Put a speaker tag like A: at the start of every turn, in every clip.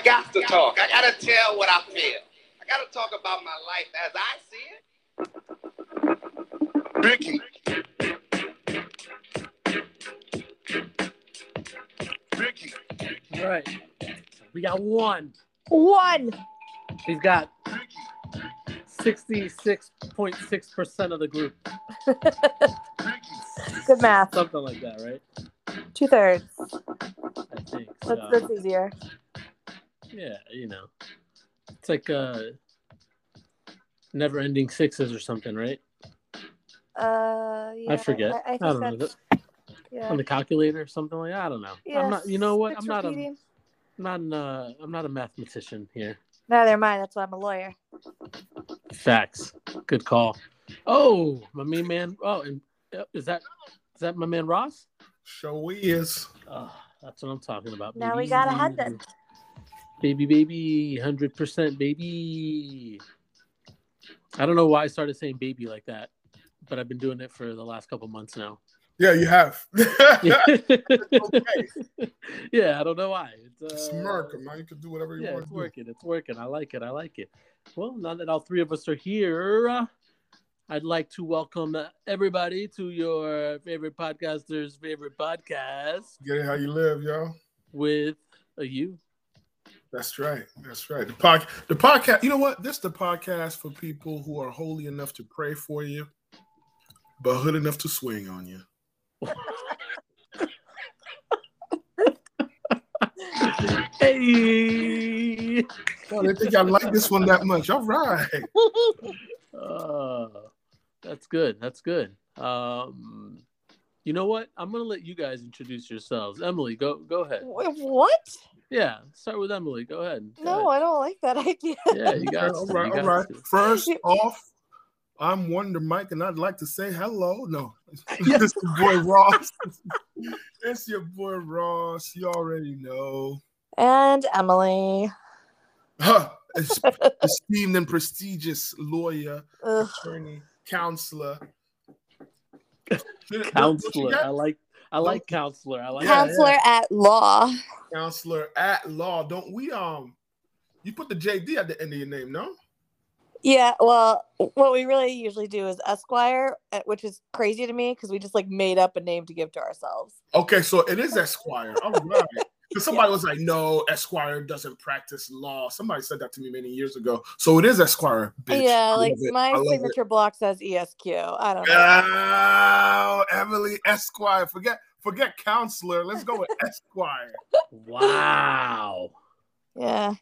A: I got to talk. I got to tell what I feel. I got to talk about my life as I see it.
B: Ricky. Ricky.
C: All right. We got one.
D: One.
C: He's got 66.6% of the group.
D: Good math.
C: Something like that, right?
D: Two thirds.
C: I think.
D: That's,
C: So,
D: that's easier.
C: Yeah, you know. It's like uh never ending sixes or something, right?
D: Uh, yeah,
C: I forget.
D: I,
C: I,
D: I
C: don't know.
D: yeah.
C: On the calculator or something like that. I don't know.
D: yeah.
C: I'm not you know what? I'm not a
D: repeating.
C: I'm not an, uh, I'm not a mathematician here.
D: Neither am I. That's why I'm a lawyer.
C: Facts. Good call. Oh, my main man. Oh, and uh, is that is that my man Ross?
B: Show is.
C: Oh, that's what I'm talking about.
D: Now we got a head then.
C: Baby, baby, hundred percent, baby. I don't know why I started saying baby like that, but I've been doing it for the last couple months now.
B: Yeah, you have.
C: yeah,
B: okay.
C: I don't know why. It's, uh,
B: Smirk, man. You can do whatever you
C: Yeah,
B: want
C: it's
B: to do.
C: working. It's working. I like it. I like it. Well, now that all three of us are here, I'd like to welcome everybody to your favorite podcaster's favorite podcast
B: Get it how you live, y'all.
C: with a you.
B: That's right. That's right. The pod, the podcast. You know what? This is the podcast for people who are holy enough to pray for you, but hood enough to swing on you.
C: Hey.
B: Oh, they think I like this one that much. All right.
C: Uh, that's good. That's good. Um, you know what? I'm gonna let you guys introduce yourselves. Emily, go go ahead.
D: Wait, what?
C: Yeah, start with Emily. Go ahead. Go
D: No, I don't like that idea.
C: Yeah, you got.
B: all
C: to,
B: right.
C: you
B: All
C: got
B: right.
C: to.
B: First off, I'm Wonder Mike, and I'd like to say hello. No,
C: Yes.
B: it's your boy Ross. it's your boy Ross. You already know.
D: And Emily.
B: Huh. Esteemed and prestigious lawyer,
D: Ugh.
B: attorney, counselor.
C: Counselor. I like. I like counselor. I like.
B: Yeah,
D: Counselor at law.
B: counselor at law. Don't we um you put the JD at the end of your name, no?
D: Yeah, well, what we really usually do is Esquire, uh, which is crazy to me because we just like made up a name to give to ourselves.
B: Okay, so it is Esquire. All right. Because somebody was like, no, Esquire doesn't practice law. Somebody said that to me many years ago. So it is Esquire. Bitch.
D: yeah,
B: I
D: like
B: it.
D: my
B: I love it.
D: signature block says ESQ. I don't know.
B: Oh, Emily Esquire. Forget forget counselor. Let's go with Esquire.
C: Wow,
D: Yeah.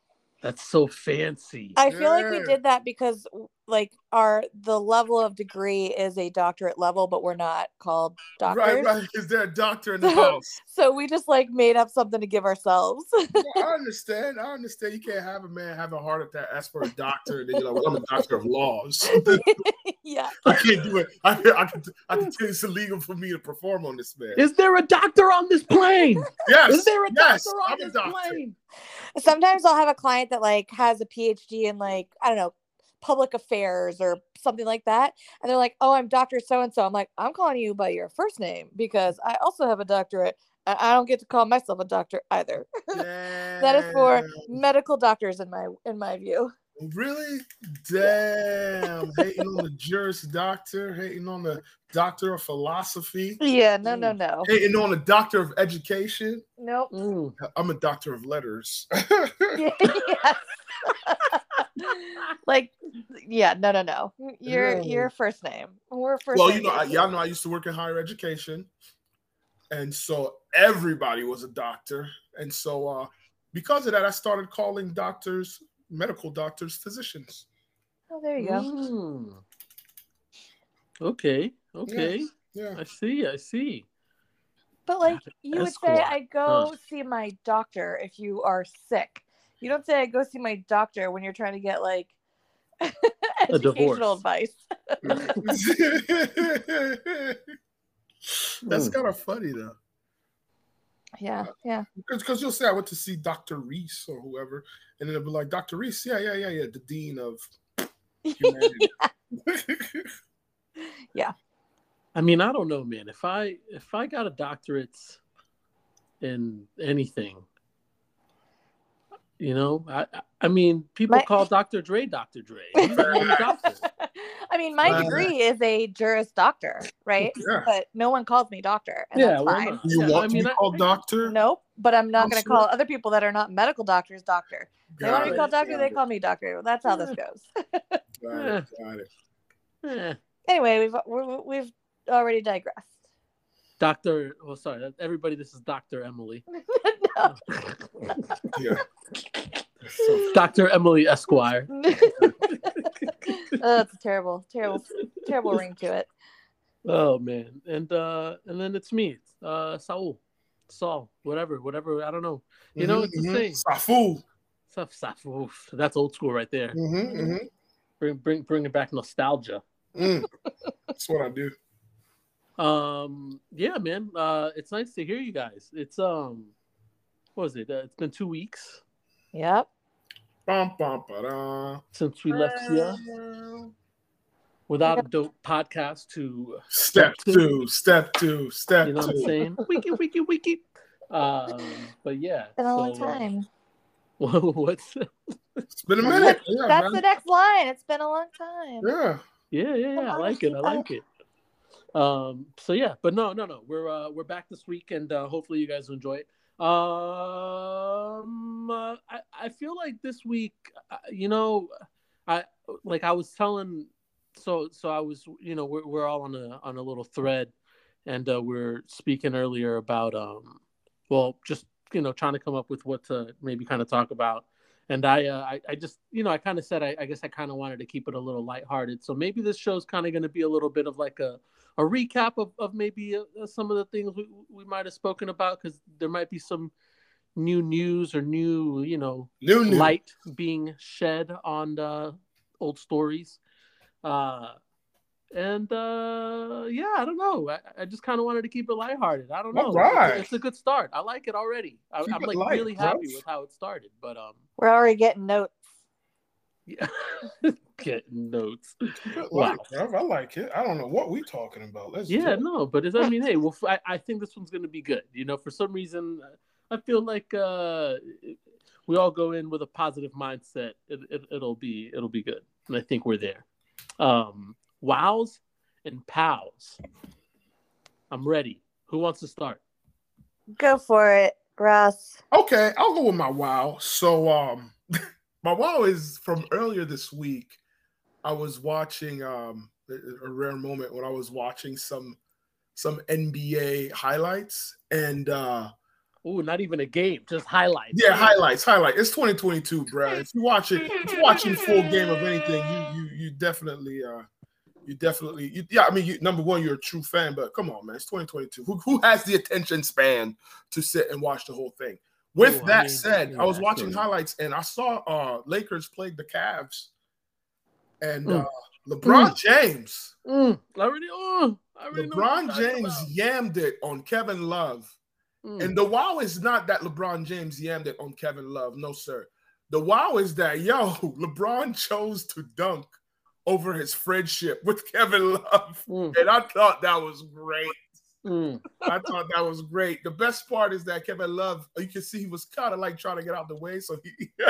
C: That's so fancy.
D: I feel like we did that because like our the level of degree is a doctorate level, but we're not called doctors.
B: Right, right. Is there a doctor in the
D: So-
B: house?
D: So we just like made up something to give ourselves.
B: Well, I understand. I understand. You can't have a man have a heart attack, ask for a doctor, and then you're like, well, I'm a doctor of laws.
D: yeah.
B: I can't do it. I, I, can, I can tell you it's illegal for me to perform on this man.
C: Is there a doctor on this plane?
B: yes,
C: Is there a
B: yes,
C: doctor on
B: I'm a
C: this
B: doctor.
C: plane?
D: Sometimes I'll have a client that like has a PhD in like, I don't know, public affairs or something like that. And they're like, oh, I'm Dr. So and so. I'm like, I'm calling you by your first name because I also have a doctorate. I don't get to call myself a doctor either. that is for medical doctors in my in my view.
B: Really? Damn. hating on the Juris Doctor, hating on the Doctor of Philosophy,
D: Yeah, no, no, no.
B: hating on the Doctor of Education.
D: Nope.
C: Mm.
B: I'm a Doctor of Letters.
D: yes. like, yeah, no, no, no. Your
B: No.
D: your first name. We're first.
B: well, you know, I, y'all know I used to work in higher education, and so everybody was a doctor, and so uh, because of that, I started calling doctors, medical doctors, physicians.
D: Oh, there you go.
C: Mm. Okay. Okay.
B: Yeah,
C: I see. I see.
D: But like, you would say, I go see my doctor if you are sick. You don't say I go see my doctor when you're trying to get like educational advice.
B: That's
C: Mm.
B: kind of funny though,
D: Yeah, uh, yeah.
B: because you'll say I went to see Doctor Reese or whoever, and then it'll be like Doctor Reese, yeah, yeah, yeah, yeah, the dean of humanity. Yeah.
C: I mean, I don't know, man. If I if I got a doctorate in anything, You know, I I- I mean, people
D: My-
C: call Dr. Dre Dr. Dre. He's the only doctor.
D: I mean, my
B: Right.
D: degree is a Juris Doctor, right?
B: Yeah.
D: But no one calls me doctor, and
C: Yeah,
D: that's fine.
C: not?
B: You
C: Yeah,
B: want
C: I
B: to
C: mean,
B: be
C: I-
B: called doctor?
D: Nope, but I'm not going to call other people that are not medical doctors doctor. They want to
B: Got
D: be called doctor, they call me doctor. That's how this goes.
B: got it, got it.
D: Anyway, we've we- we've already digressed.
C: Dr. Oh, sorry, everybody. This is Dr. Emily.
B: Yeah. So,
C: Dr. Emily Esquire.
D: oh, it's a terrible, terrible, terrible ring to it.
C: Oh man, and uh, and then it's me, uh, Saul, Saul, whatever, whatever. I don't know. You know, it's the
B: mhm,
C: same.
B: Safu.
C: Stuff, stuff. Oof, that's old school right there.
B: Mm-hmm, mm-hmm.
C: Bring, bring, bringing back nostalgia.
B: Mm. That's what I do.
C: Um, yeah, man. Uh, it's nice to hear you guys. It's um, what was it? Uh, it's been two weeks
D: Yep.
B: Bum, bum, ba-da.
C: since we left here without a dope podcast to
B: Step
C: Step two.
B: two, step two, step
C: you know what I'm
B: two.
C: saying? wiki, wiki, wiki. Um, but yeah,
D: Been a long
C: so, uh,
D: time.
C: what's
B: It's been a minute. Yeah,
D: That's
B: man.
D: the next line. It's been a long time.
B: Yeah.
C: Yeah, yeah, yeah. I like it. I like it. Um, so yeah, but no, no, no. We're uh, we're back this week, and uh, hopefully you guys enjoy it. Um, uh, I I feel like this week, uh, you know, I like I was telling, so so I was, you know, we're we're all on a on a little thread, and uh, we're speaking earlier about um, well, just you know, trying to come up with what to maybe kind of talk about and I, uh, I, I just, you know, I kind of said, I, I guess I kind of wanted to keep it a little lighthearted. So maybe this show's kind of going to be a little bit of like a, a recap of, of maybe uh, some of the things we, we might have spoken about because there might be some new news or new, you know,
B: New, new.
C: light being shed on the old stories. Uh, and uh, yeah, I don't know. I, I just kind of wanted to keep it lighthearted. I don't know.
B: All
C: It's a- It's, a, good start. I like it already. I, i'm like
B: light,
C: really
B: bro.
C: happy with how it started. But um,
D: We're already getting notes.
C: Yeah. Getting notes.
B: Good
C: Wow.
B: I like it. I don't know what we're talking about. Let's
C: Yeah,
B: do it.
C: no, but it's, I mean, hey, well, I, I think this one's gonna be good. You know, for some reason, I feel like uh, we all go in with a positive mindset. It, it, it'll be it'll be good, and I think we're there. Um, wows and pals. I'm ready. Who wants to start?
D: Go for it, Russ.
B: Okay, I'll go with my wow. So um my wow is from earlier this week. I was watching um a rare moment when I was watching some some NBA highlights and uh
C: Oh, not even a game, just highlights.
B: yeah, highlights, highlight. It's 2022, bro. If you watch it, if you're watching full game of anything, you you you definitely uh you definitely you, yeah, I mean you, number one, you're a true fan, but come on, man, it's 2022. Who who has the attention span to sit and watch the whole thing? With
C: Oh, I
B: that
C: mean,
B: said,
C: yeah,
B: I was watching
C: feel
B: highlights and I saw uh Lakers played the Cavs and
C: Mm.
B: uh LeBron James.
C: Mm, I already. Oh, I already
B: LeBron
C: you're
B: James
C: about.
B: yammed it on Kevin Love.
C: Mm.
B: And the wow is not that LeBron James yammed it on Kevin Love. No, sir. The wow is that, yo, LeBron chose to dunk over his friendship with Kevin Love.
C: Mm,
B: And I thought that was great.
C: Mm.
B: I thought that was great. The best part is that Kevin Love, you can see he was kind of like trying to get out the way. So he,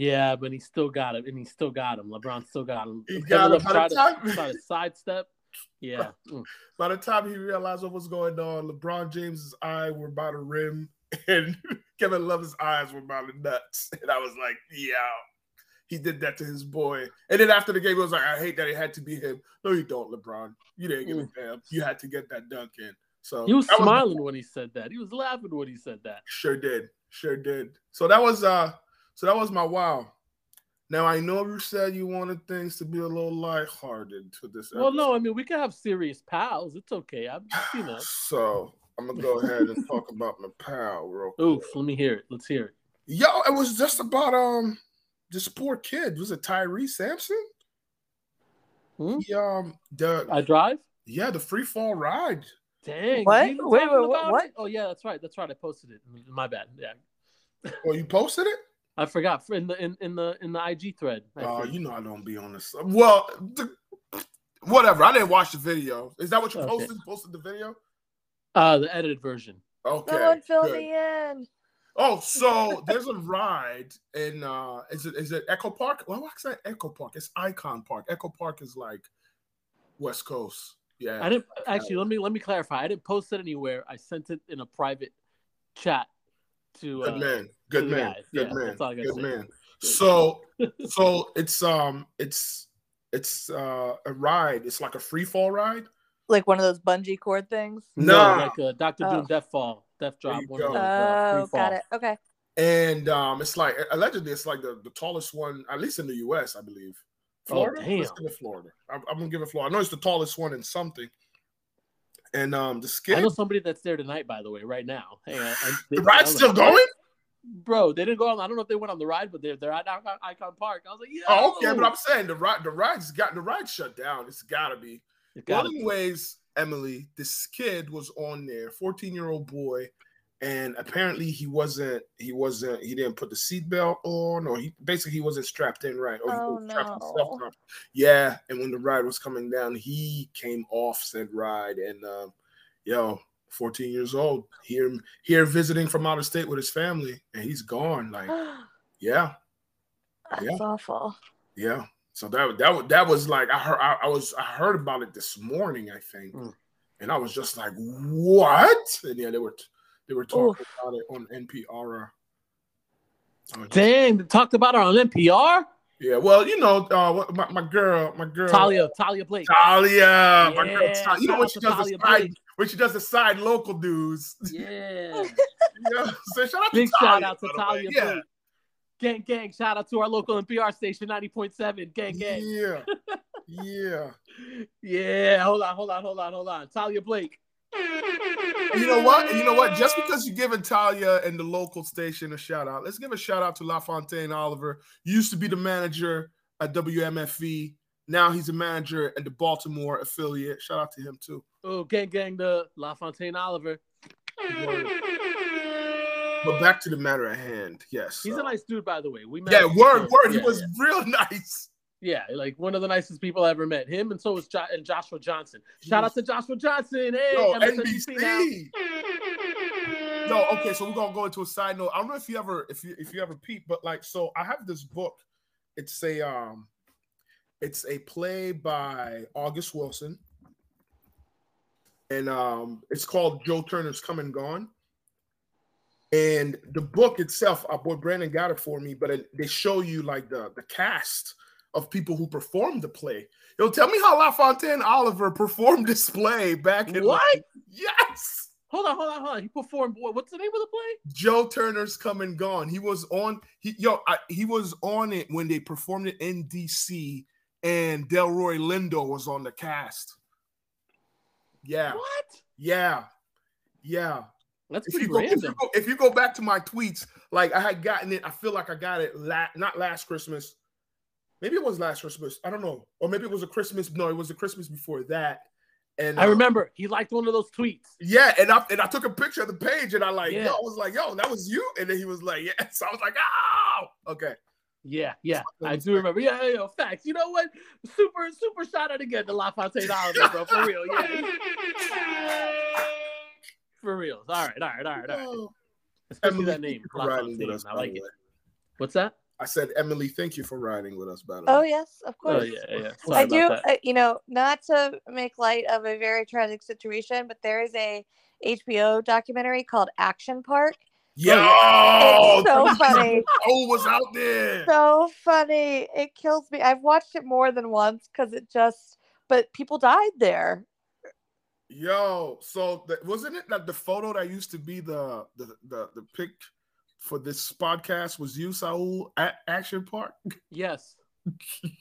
C: Yeah, but he still got him, and he still got him. LeBron still got him.
B: He
C: Kevin
B: got him
C: Love
B: by the
C: tried to, tried to sidestep. Yeah. Mm.
B: by the time he realized what was going on, LeBron James's eye were by the rim and Kevin Love's eyes were by the nuts. And I was like, yeah, he did that to his boy. And then after the game, he was like, I hate that it had to be him. No, you don't, LeBron. You didn't give a damn. You had to get that dunk in. So
C: He was smiling when he said that. He was laughing when he said that.
B: Sure did. Sure did. So that was uh so that was my wow. Now I know you said you wanted things to be a little lighthearted to this
C: Well, no, I mean we can have serious pals. It's okay. I'm, you know.
B: So I'm gonna go ahead and talk about my pal real quick.
C: Oof. Let me hear it. Let's hear it.
B: Yo, it was just about um this poor kid. Was it Tyree Sampson?
C: Hmm?
B: He, um the
C: I drive.
B: yeah, the free fall ride.
C: Dang.
D: What?
C: you even
D: Wait, wait, what-
C: it? Oh yeah, that's right. That's right. I posted it. My bad. Yeah,
B: Oh, you posted it?
C: I forgot in the in, in the in the IG thread.
B: Oh,
C: think.
B: you know I don't be on this. Well, the, whatever. I didn't watch the video. Is that what you
C: Okay.
B: posted? Posted the video?
C: uh, the edited version.
B: Okay.
D: Someone fill
B: good.
D: me in.
B: Oh, so there's a ride in uh is it is it Echo Park? Well, what's that Echo Park? It's Icon Park. Echo Park is like West Coast. Yeah.
C: I didn't actually. Let me let me clarify. I didn't post it anywhere. I sent it in a private chat to.
B: Good
C: uh,
B: man. Good man.
C: guys.
B: Good
C: Yeah,
B: man.
C: that's all I gotta
B: Good
C: say.
B: man. So so it's um it's it's uh a ride. It's like a free fall ride.
D: Like one of those bungee cord things.
C: No,
B: Nah.
C: like a Doctor
D: Oh.
C: Doom Death Fall, Death
B: There
C: Drop. One of
B: go.
C: those,
D: Oh, got it. Okay.
B: And um it's like allegedly it's like the, the tallest one, at least in the US, I believe.
C: Oh,
B: Florida?
C: damn.
B: Let's give it Florida. I'm, I'm gonna give it Florida. I know it's the tallest one in something. And um the skid
C: I know somebody that's there tonight, by the way, right now. Hang on. I- they-
B: the ride's still
C: know.
B: going?
C: Bro, they didn't go on. I don't know if they went on the ride, but they're they're at Icon, Icon Park. I was like, yeah.
B: Oh, okay, but I'm saying the ride the ride's got the ride shut down. It's gotta be. Well, anyways, Emily, this kid was on there, 14 year old boy, and apparently he wasn't, he wasn't, he didn't put the seatbelt on, or he basically he wasn't strapped in right. Or he
D: Oh,
B: strapped
D: no.
B: himself up. Yeah, and when the ride was coming down, he came off said ride, and um, yo, 14 years old, here here visiting from out of state with his family, and he's gone. Like, yeah,
D: That's
B: Yeah.
D: awful.
B: yeah. So that that was that was like I heard I, I was I heard about it this morning I think,
C: Mm.
B: and I was just like what? And yeah, they were they were talking
D: Oof.
B: about it on NPR.
C: Dang, they talked about her on NPR.
B: yeah, well, you know, uh, my, my girl, my girl,
C: Talia, Talia Blake.
B: Talia, my girl, Talia. You know when she does the
C: Talia
B: side
C: Blake.
B: when she does the side local news.
C: Yeah.
B: yeah, so shout out
C: Big
B: to Talia,
C: shout out to
B: the.
C: Talia
B: Yeah,
C: Blake. Gang, gang. Shout out to our local NPR station, 90.7. Gang, gang.
B: yeah, yeah.
C: Yeah. Hold on, hold on, hold on, hold on. Talia Blake.
B: You know what? You know what? Just because you're giving Talia and the local station a shout out, let's give a shout out to LaFontaine Oliver. Used to be the manager at WMFE. Now he's a manager at the Baltimore affiliate. Shout out to him too.
C: Oh, gang, gang. The LaFontaine Oliver.
B: But back to the matter at hand. Yes.
C: He's
B: uh,
C: a nice dude, by the way. We met.
B: yeah, word, word.
C: Yeah,
B: he was
C: yeah.
B: real nice.
C: Yeah, like one of the nicest people I ever met. Him and so was jo- and Joshua Johnson. Shout out to Joshua Johnson. Hey,
B: Yo, NBC. No, okay, so we're gonna go into a side note. I don't know if you ever if you if you ever peep, but like so I have this book. It's a um it's a play by August Wilson. And um it's called Joe Turner's Come and Gone. And the book itself, our boy Brandon got it for me, but it, they show you like the the cast of people who performed the play. Yo, tell me how LaFontaine Oliver performed this play back in
C: What?
B: Yes.
C: Hold on, hold on, hold on. He performed. what- What's the name of the play?
B: Joe Turner's come and gone. He was on. He yo, I, he was on it when they performed it in DC, and Delroy Lindo was on the cast. Yeah,
C: What?
B: yeah, yeah.
C: That's
B: If
C: pretty
B: go, if, you go, if you go back to my tweets, like I had gotten it, I feel like I got it la- not last Christmas. Maybe it was last Christmas. I don't know, or maybe it was a Christmas. No, it was a Christmas before that. And
C: I
B: uh,
C: remember he liked one of those tweets.
B: Yeah, and I and I took a picture of the page and I like,
C: Yeah.
B: yo, I was like, yo, that was you. And then he was like, yeah. So I was like, oh, okay.
C: Yeah, yeah, I do remember. Yeah, yeah, yeah, facts. You know what? Super, super shout out again to LaFontaine Oliver, bro. For real, yeah. For real. All right, all right, all right, all right.
B: Oh.
C: Especially
B: Emily,
C: that name,
B: for riding with us,
C: I like it.
B: way.
C: What's that?
B: I said, Emily, thank you for riding with us, by the way.
D: Oh yes, of course.
C: Oh
D: course.
C: yeah, yeah.
D: I
C: Sorry
D: do,
C: that.
D: uh, you know, not to make light of a very tragic situation, but there is a HBO documentary called Action Park.
B: Yeah,
D: It's so funny.
B: Oh, was out there.
D: So funny. It kills me. I've watched it more than once because it just, but people died there.
B: Yo, so the, wasn't it that the photo that used to be the the the, the pic for this podcast was you, Saul, at Action Park?
C: Yes.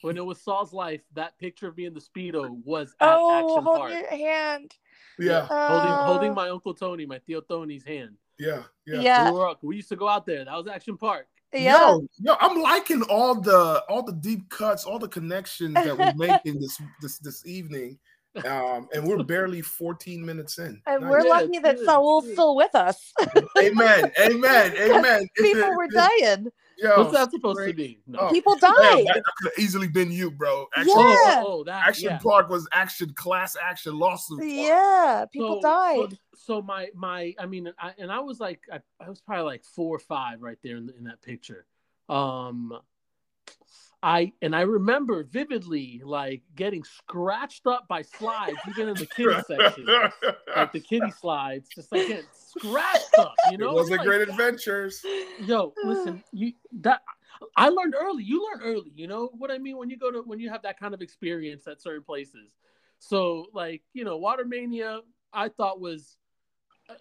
C: when it was Saul's life, that picture of me in the speedo was at
D: Oh,
C: Action
D: hold
C: Park,
D: your hand.
B: Yeah,
C: holding holding
D: Oh.
C: my uncle Tony, my Theo Tony's hand.
B: yeah, yeah.
D: Yeah.
C: We were we used to go out there. That was Action Park.
D: Yeah.
B: Yo, yo, I'm liking all the all the deep cuts, all the connections that we're making this this this evening. Um, and we're barely 14 minutes in.
D: And
B: Nice.
D: we're
C: Yeah,
D: lucky that Saul's still with us.
B: amen, amen, amen.
D: People were dying.
B: Yo,
C: What's that supposed to be? No.
B: Oh,
D: People
B: Damn,
D: died.
B: that, could have easily been you, bro. Action,
C: Oh,
D: Yeah.
C: oh, oh, that.
B: Action
C: yeah.
B: Park was action class action lawsuit. Park.
D: Yeah, people
C: So-
D: died.
C: So, so my my I mean I, and I was like I, I was probably like four or five right there in, the, in that picture. Um I and I remember vividly like getting scratched up by slides even in the kids section. Like the kiddie slides, just like getting scratched up, you know?
B: it wasn't
C: Like,
B: great adventures.
C: Yo, listen, you that I learned early. You learn early. You know what I mean when you go to when you have that kind of experience at certain places. So like you know, Watermania, I thought was uh,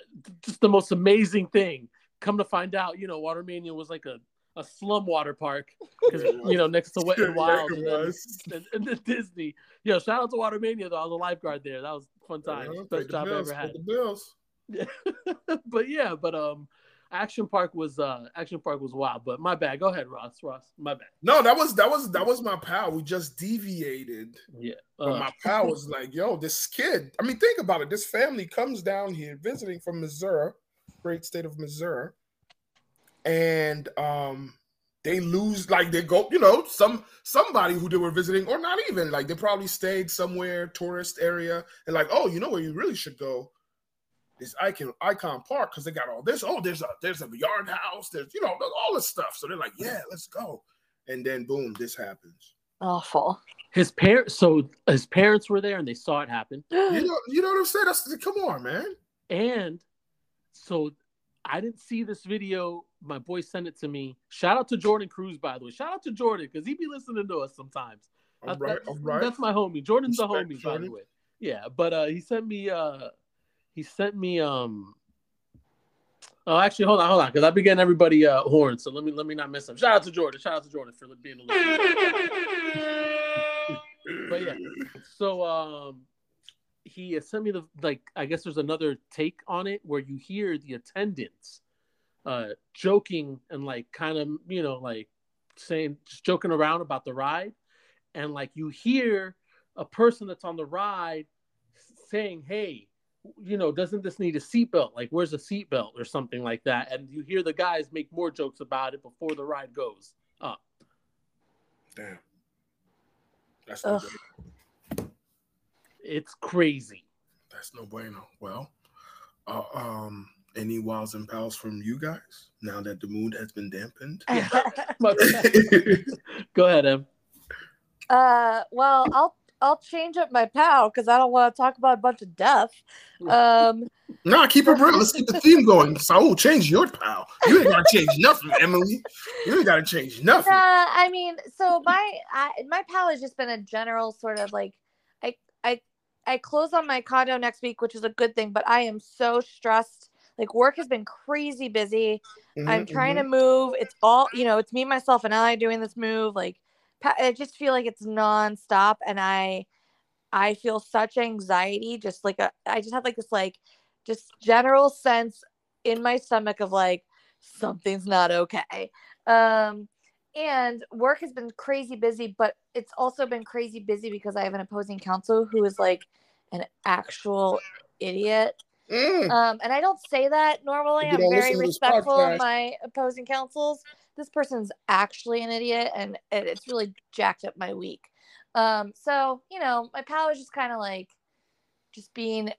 C: just the most amazing thing. Come to find out, you know, Watermania was like a a slum water park because you know next to Wet
B: Yeah,
C: and Wild and, then, and, and then Disney. Yo, shout out to Watermania though. I was a lifeguard there. That was a fun
B: Yeah,
C: time.
B: pay
C: Best job I ever had.
B: the bills.
C: but yeah, but um, Action Park was uh, Action Park was wild. But my bad. Go ahead, Ross. Ross, my bad.
B: No, that was that was that was my pal. We just deviated.
C: Yeah.
B: But
C: Uh,
B: my pal was like, yo, this kid. I mean, think about it. This family comes down here visiting from Missouri, great state of Missouri. And um they lose, like they go, you know, some somebody who they were visiting, or not even like they probably stayed somewhere, tourist area, and like, oh, you know where you really should go is Icon Icon Park because they got all this. Oh, there's a there's a yard house, there's you know, all this stuff. So they're like, yeah, let's go. And then boom, this happens.
D: Awful.
C: his parents. So his parents were there and they saw it happen.
B: You know, you know what I'm saying? That's come on, man.
C: And so I didn't see this video. My boy sent it to me. Shout out to Jordan Cruz, by the way. Shout out to Jordan because he be listening to us sometimes.
B: All
C: That-
B: right,
C: that's,
B: all right.
C: that's my homie. Jordan's a
B: Respect,
C: homie, by the way. Yeah, but uh he sent me uh he sent me um Oh, actually, hold on, hold on, because I've been getting everybody uh horns, so let me let me not miss him. Shout out to Jordan. Shout out to Jordan for being a little. but yeah, so um, he uh, sent me the like. I guess there's another take on it where you hear the attendants uh joking and like kind of you know like saying just joking around about the ride, and like you hear a person that's on the ride saying, "Hey." You know, doesn't this need a seatbelt? Like, where's a seatbelt or something like that? And you hear the guys make more jokes about it before the ride goes up.
B: Damn. That's no, bueno.
C: It's crazy.
B: That's no bueno. Well, uh, um, any wows and pals from you guys now that the mood has been dampened?
C: My. Go ahead, Em.
D: uh, well, I'll I'll change up my pal because I don't want to talk about a bunch of death. Um,
B: nah, keep it real. Let's keep the theme going. Saul, change your pal. You ain't gotta change nothing, Emily. You ain't gotta change nothing.
D: Uh, I mean, so my I, my pal has just been a general sort of like I I I close on my condo next week, which is a good thing, but I am so stressed. Like work has been crazy busy. I'm
B: Mhm,
D: trying
B: mhm.
D: to move. It's all you know. It's me, myself, and I doing this move. Like I just feel like it's nonstop, and I I feel such anxiety. Just like a, I just have like this like just general sense in my stomach of like something's not okay. Um, and work has been crazy busy, but it's also been crazy busy because I have an opposing counsel who is like an actual idiot.
B: Mm.
D: Um, and I don't say that normally. I'm very
B: listen to this
D: respectful of my opposing counsels. This person's actually an idiot, and it, it's really jacked up my week. Um, so you know, my pal is just kind of like just being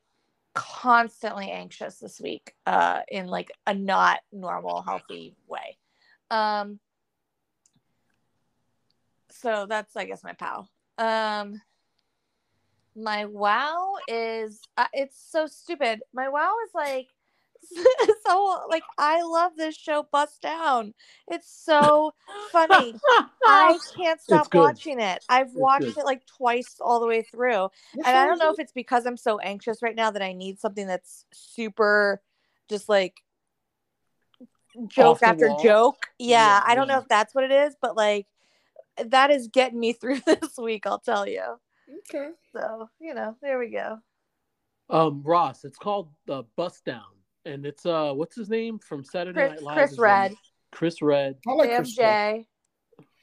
D: constantly anxious this week, uh, in like a not normal, healthy way. Um, so that's I guess my pal. Um, my wow is uh, it's so stupid. My wow is like so like I love this show Bust Down. It's so funny. I can't stop watching it. I've watched
C: good.
D: it like twice all the way through. And I don't know if it's because I'm so anxious right now that I need something that's super just like joke after
C: wall?
D: joke. Yeah,
C: Yeah,
D: I don't know if that's what it is, but like that is getting me through this week, I'll tell you.
B: Okay.
D: So, you know, there we go.
C: Um, Ross, it's called the Bust Down, and it's uh, what's his name from Saturday
D: Chris,
C: Night Live?
D: Chris
C: Redd. Chris Redd.
B: I like
D: Sam
B: Chris.
D: J.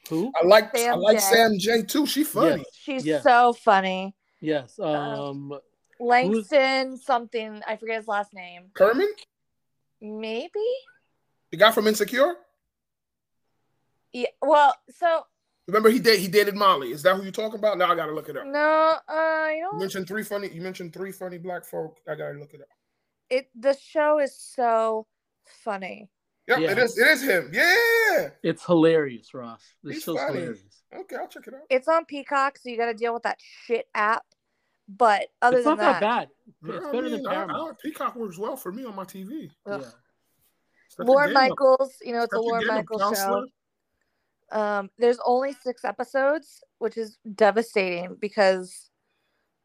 C: Who?
B: I like I
D: Sam
B: like
D: J.
B: Sam Jay too. She funny.
D: She's
C: Yeah.
D: so funny.
C: Yes.
D: Uh,
C: Um,
D: Langston something, I forget his last name.
B: Kerman,
D: Maybe?
B: the guy from Insecure.
D: Yeah. Well, so
B: Remember he did he dated Molly. Is that who you're talking about? Now I gotta look it up.
D: no, uh, you
B: You mentioned three funny. You mentioned three funny black folk. I gotta look it up.
D: it the show is so funny.
B: Yep,
C: Yeah.
B: it is. It is him. Yeah.
C: It's hilarious, Ross. This
B: He's
C: show's
B: funny.
C: hilarious.
B: Okay, I'll check it out.
D: It's on Peacock, so you got to deal with that shit app. But other
C: It's
D: than
C: not that,
D: that,
C: bad. It's
B: I
C: better
B: mean,
C: than
B: I-
C: Paramount.
B: I- Peacock works well for me on my TV.
D: ugh.
C: Yeah.
B: Step your
D: Lorne
B: up.
D: Michaels, you know, it's a
B: Step your
D: Lorne
B: game up,
D: Michaels show. Um, there's only six episodes, which is devastating because,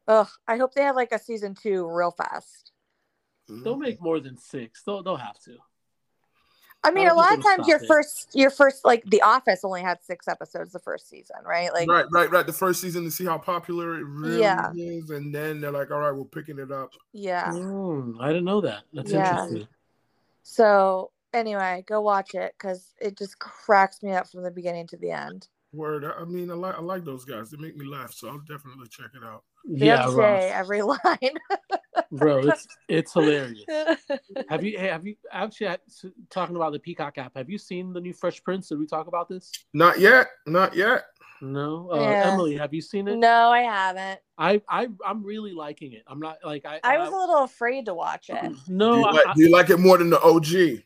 D: ugh, I hope they have like a season two real fast.
C: They'll make more than six. They'll they'll have to.
D: I mean, a lot of times your
C: it.
D: first, your first, like The Office only had six episodes the first season, right? Like,
B: right, right, right. The first season to see how popular it really
D: Yeah.
B: is, and then they're like, "All right, we're picking it up."
D: yeah.
C: Mm, I didn't know that. That's
D: Yeah.
C: interesting.
D: So anyway, go watch it because it just cracks me up from the beginning to the end.
B: Word. I I mean, I like I like those guys. They make me laugh, so I'll definitely check it out.
D: You
C: Yeah,
D: have to say every line.
C: bro, it's it's hilarious. Have you have you actually had- s- talking about the Peacock app? Have you seen the new Fresh Prince? Did we talk about this?
B: Not yet. Not yet.
C: No, uh,
D: Yeah.
C: Emily, have you seen it?
D: no, I haven't.
C: I I I'm really liking it. I'm not like I.
D: I was a little afraid to watch it.
B: Do
C: no.
B: you,
C: I,
B: like,
C: I-
B: do you like it more than the OG?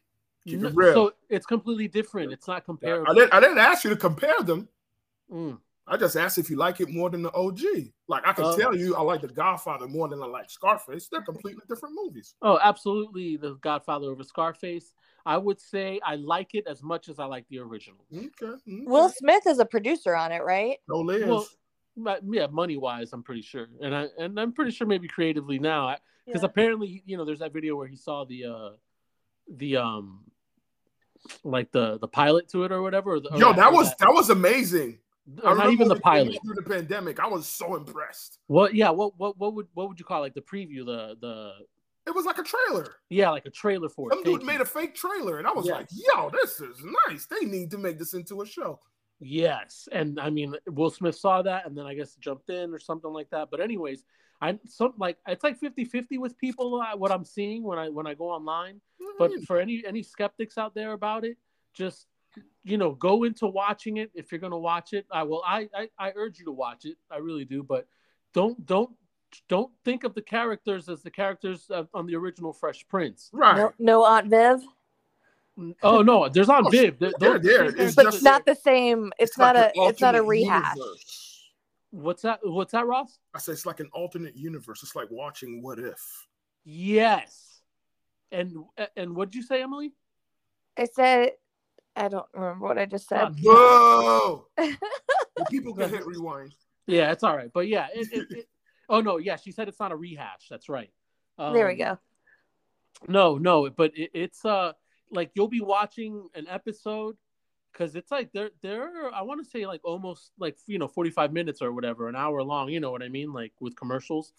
B: Keep
C: no,
B: it real.
C: So it's completely different. It's not comparable.
B: I didn't. I didn't ask you to compare them.
C: Mm.
B: I just asked if you like it more than the OG. Like I can
C: Uh,
B: tell you, I like The Godfather more than I like Scarface. They're completely different movies.
C: Oh, absolutely. The Godfather over Scarface. I would say I like it as much as I like the original.
B: Okay. okay.
D: Will Smith is a producer on it, right?
B: No Liz.
C: Well, but, yeah, money wise, I'm pretty sure, and I and I'm pretty sure maybe creatively now, because
D: Yeah.
C: apparently, you know, there's that video where he saw the uh the um like the the pilot to it or whatever. Or the, or
B: Yo, that was that was amazing. I
C: or not even the
B: when it came
C: pilot.
B: through the pandemic. I was so impressed.
C: What? Yeah. What? What? What would what would you call it? like the preview? The the
B: It was like a trailer.
C: yeah, like a trailer for it.
B: Some dude
C: Thank
B: made
C: you.
B: a fake trailer, and I was
C: Yeah.
B: like, "Yo, this is nice. They need to make this into a show."
C: Yes, and I mean Will Smith saw that and then I guess jumped in or something like that. But anyways, I'm some like it's like 50-50 with people uh, what I'm seeing when I when I go online. But for any any skeptics out there about it, just you know, go into watching it if you're gonna watch it. I will I I, I urge you to watch it. I really do, but don't don't don't think of the characters as the characters on the original Fresh Prince.
B: right,
D: No, no Aunt Viv,
C: Oh no, there's on
B: Oh,
C: Viv. Th-
B: they're
C: those-
B: there. It's
D: but
B: just-
C: there.
D: not the same. It's,
B: like
D: not
B: an
D: a. It's not a rehash.
B: universe.
C: What's that? What's that, Ross?
B: I say it's like an alternate universe. It's like watching What If.
C: Yes. And and what'd you say, Emily?
D: I said, I don't remember what I just said.
C: Fuck.
B: Whoa! The people can hit rewind.
C: Yeah, it's all right. But yeah, it, it, it, oh no, yeah, she said it's not a rehash. That's right.
D: there we
C: Um,
D: go.
C: No, no, but it, it's uh like you'll be watching an episode because it's like they're they're I want to say like almost like you know 45 minutes or whatever, an hour long, you know what I mean, like with commercials.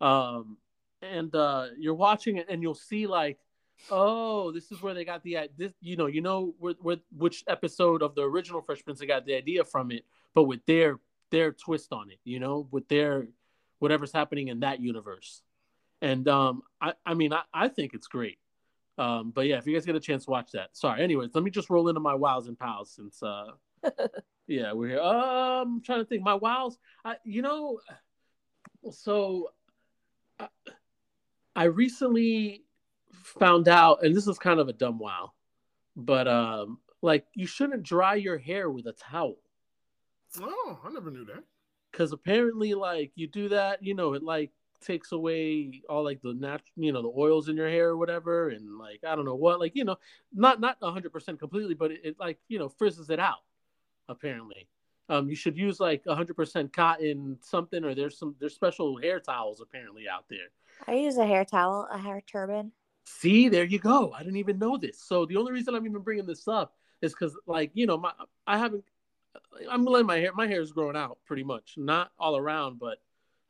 C: Um and uh you're watching it and you'll see like oh, this is where they got the this you know, you know where which episode of the original Fresh Prince they got the idea from it, but with their their twist on it, you know, with their whatever's happening in that universe. And um, I, I mean, I, I think it's great. Um, but yeah, if you guys get a chance to watch that. Sorry. Anyways, let me just roll into my wows and pals since uh yeah, we're here. Um I'm trying to think. My wows, I you know, so I, I recently found out, and this is kind of a dumb wow, but um like you shouldn't dry your hair with a towel
B: Oh, I never knew that.
C: because apparently like you do that you know it like takes away all like the natural you know the oils in your hair or whatever and like i don't know what like you know not not 100% completely but it, it like you know frizzes it out apparently um you should use like 100% cotton something or there's some there's special hair towels apparently out there
D: I use a hair towel, a hair turban.
C: See, there you go. I didn't even know this. So the only reason I'm even bringing this up is because, like, you know, my I haven't. I'm letting my hair. My hair is growing out pretty much, not all around, but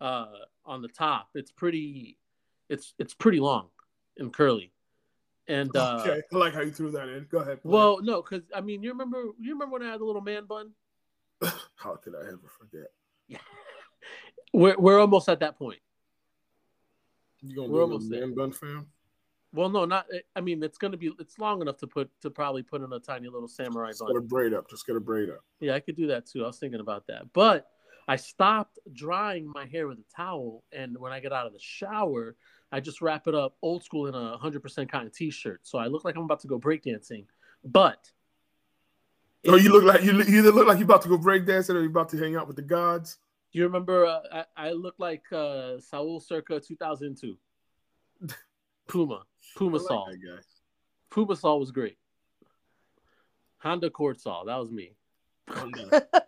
C: uh on the top. It's pretty. It's it's pretty long and curly, and uh,
B: okay, I like how you threw that in. Go ahead. play.
C: well, no, because I mean, you remember you remember when I had the little man bun?
B: how could I ever forget?
C: Yeah, we're we're almost at that point.
B: You gonna
C: We're
B: be a
C: almost there.
B: man bun fam?
C: Well, no, not. I mean, it's gonna be. It's long enough to put to probably put in a tiny little samurai
B: Just get a
C: bun.
B: braid up. Just get a braid up.
C: Yeah, I could do that too. I was thinking about that, but I stopped drying my hair with a towel, and when I get out of the shower, I just wrap it up old school in a hundred percent cotton t-shirt, so I look like I'm about to go breakdancing. But
B: Oh, you look like you, either look like you're about to go break dancing or you're about to hang out with the gods.
C: do you remember? Uh, I, I look like uh, Saul circa 2002. Puma, Puma
B: like
C: Saul. Puma Saul was great. Honda Accord Saul, that was me.